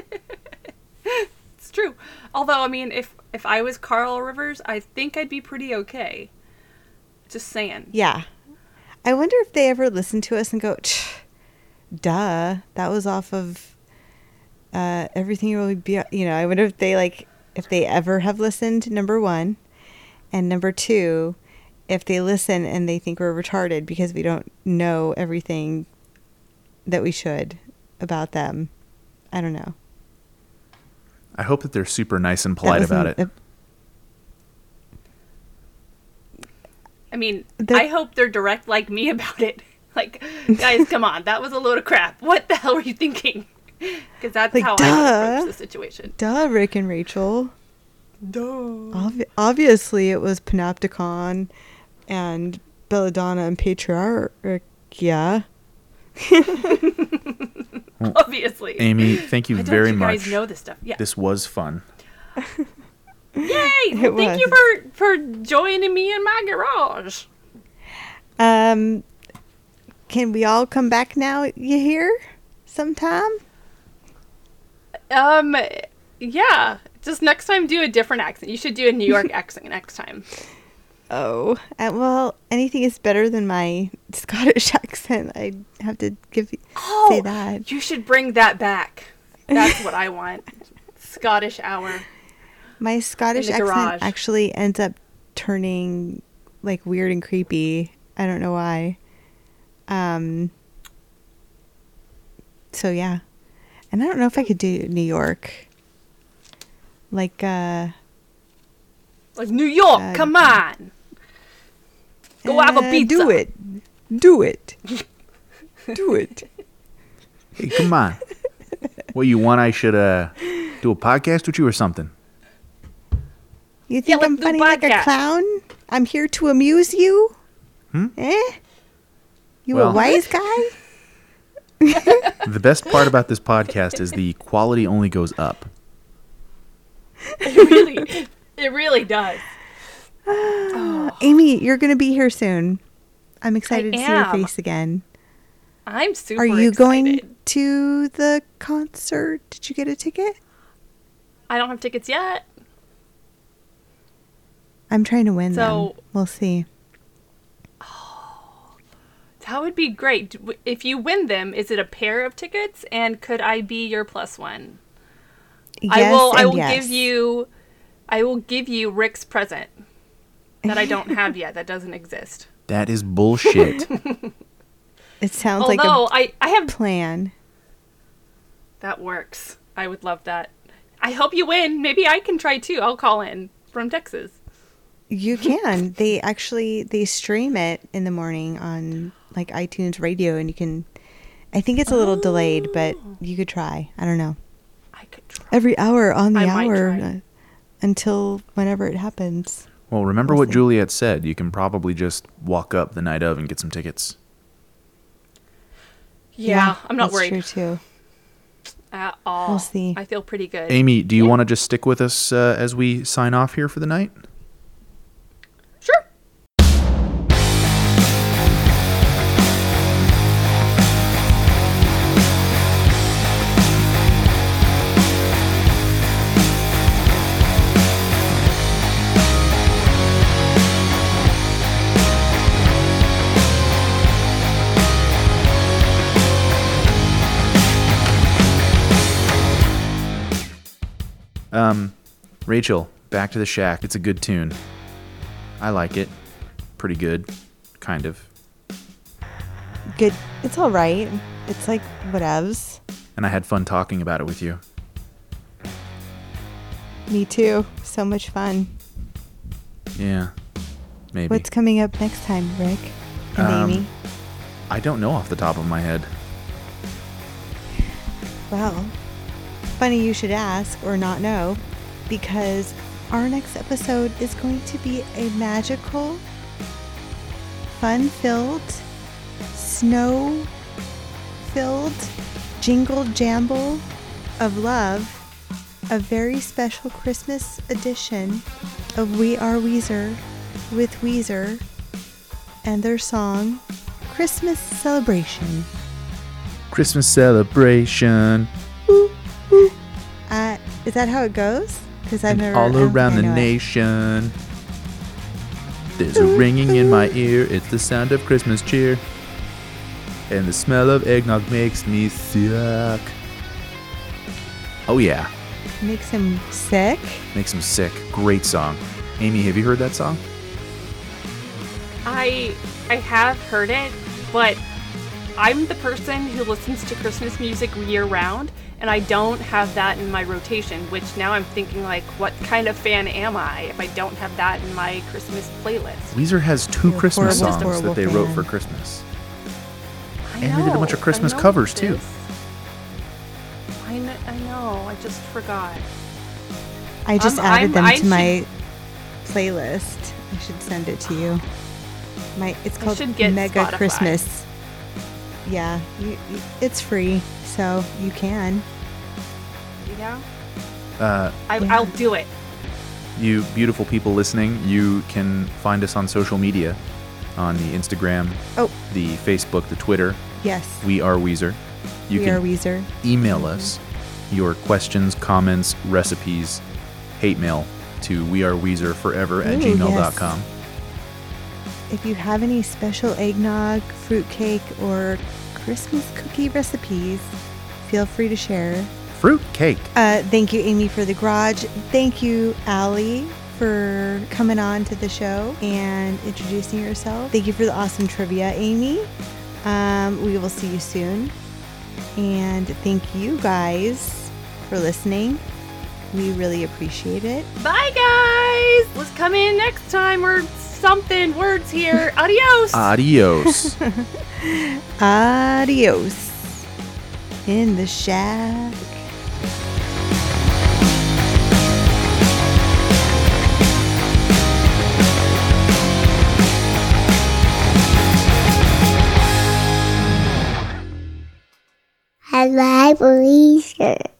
It's true. Although, I mean, if if I was Karl Rivers, I think I'd be pretty okay. Just saying. yeah, I wonder if they ever listen to us and go, "Tch, "Duh, that was off of uh, everything will be." You know, I wonder if they like if they ever have listened. Number one, and number two, if they listen and they think we're retarded because we don't know everything that we should about them. I don't know. I hope that they're super nice and polite about it. wasn't a- I mean, They're- I hope they're direct like me about it. Like, guys, come on, that was a load of crap. What the hell were you thinking? Because that's Like, how I duh. would approach the situation. Duh, Rick and Rachel. Duh. Obvi- obviously, it was Panopticon and Belladonna and Patriarchia. Obviously. Amy, thank you Why don't very you much. guys know this stuff. Yeah. This was fun. Yay! It Thank you for for joining me in my garage. Um, can we all come back now? You hear? Sometime. Um, yeah. Just next time, do a different accent. You should do a New York accent next time. Oh, uh, well, anything is better than my Scottish accent. I have to give you Oh, say that. you should bring that back. That's what I want. Scottish hour. My Scottish accent garage. actually ends up turning like weird and creepy. I don't know why. Um. So yeah, and I don't know if I could do New York. Like uh, Like New York, Uh, come on. Go have a eh, pizza. Do it, do it, do it. Hey, come on. what you want? I should uh do a podcast with you or something? You think let's I'm funny like a clown? I'm here to amuse you. Hmm? Eh? You Well- a wise guy? The best part about this podcast is the quality only goes up. It really, it really does. Amy, you're gonna be here soon. I'm excited to see your face again. I'm super. Are you excited. going to the concert? Did you get a ticket? I don't have tickets yet. I'm trying to win So- them. We'll see. That would be great. If you win them, is it a pair of tickets? And could I be your plus one? Yes I will. I will yes. give you. I will give you Rick's present. That I don't have yet. That doesn't exist. That is bullshit. It sounds like Although a I, I have plan. that works. I would love that. I hope you win. Maybe I can try too. I'll call in from Texas. You can. they actually they stream it in the morning on like iTunes Radio, and you can. I think it's a little delayed, but you could try. I don't know. I could try. Every hour on the I might hour try. uh, until whenever it happens. Well, remember what. Juliet said. You can probably just walk up the night of and get some tickets. Yeah, I'm not that's worried True too. at all. We'll see. I feel pretty good. Amy, do you Yeah. want to just stick with us uh, as we sign off here for the night? Um, Rachel, Back to the Shack. It's a good tune. I like it. Pretty good, kind of. Good. It's all right. It's like whatevs. And I had fun talking about it with you. Me too. So much fun. Yeah, maybe. What's coming up next time, Rick and Um, Amy? I don't know off the top of my head. Well, funny you should ask or not know, because our next episode is going to be a magical, fun filled, snow filled jingle jamble of love, a very special Christmas edition of We Are Weezer with Weezer and their song Christmas Celebration. Christmas celebration Uh, is that how it goes? Because I've and never all I don't think around the know it. nation. There's a ringing in my ear. It's the sound of Christmas cheer. And the smell of eggnog makes me sick. Oh yeah, Makes him sick. makes him sick. Great song. Amy, have you heard that song? I I have heard it, but I'm the person who listens to Christmas music year round, and I don't have that in my rotation. Which now I'm thinking like, what kind of fan am I if I don't have that in my Christmas playlist? Weezer has 2 You're Christmas horrible, songs horrible that they wrote fan. for Christmas. I And they did a bunch of Christmas I know covers, too. I know, I know. I just forgot. I just Um, added I'm- them I to should- my playlist. I should send it to you. My it's I called should get Mega Spotify. Christmas. Yeah, you, you, it's free, so you can. Yeah, Uh, I, Yeah. I'll do it. you beautiful people listening, you can find us on social media on the Instagram, Oh. the Facebook, the Twitter. Yes, We are Weezer. You we can are Weezer. email us your questions, comments, recipes, hate mail to weareweezerforever at Ooh, gmail.com. If you have any special eggnog, fruitcake, or Christmas cookie recipes, feel free to share. Fruit cake. Uh, thank you, Amy, for the garage. Thank you, Allie, for coming on to the show and introducing yourself. Thank you for the awesome trivia, Amy. Um, we will see you soon. And thank you guys for listening. We really appreciate it. Bye, guys. Let's come in next time or something. Words here. Adios. Adios. Adios. In the shack. I like Weezer.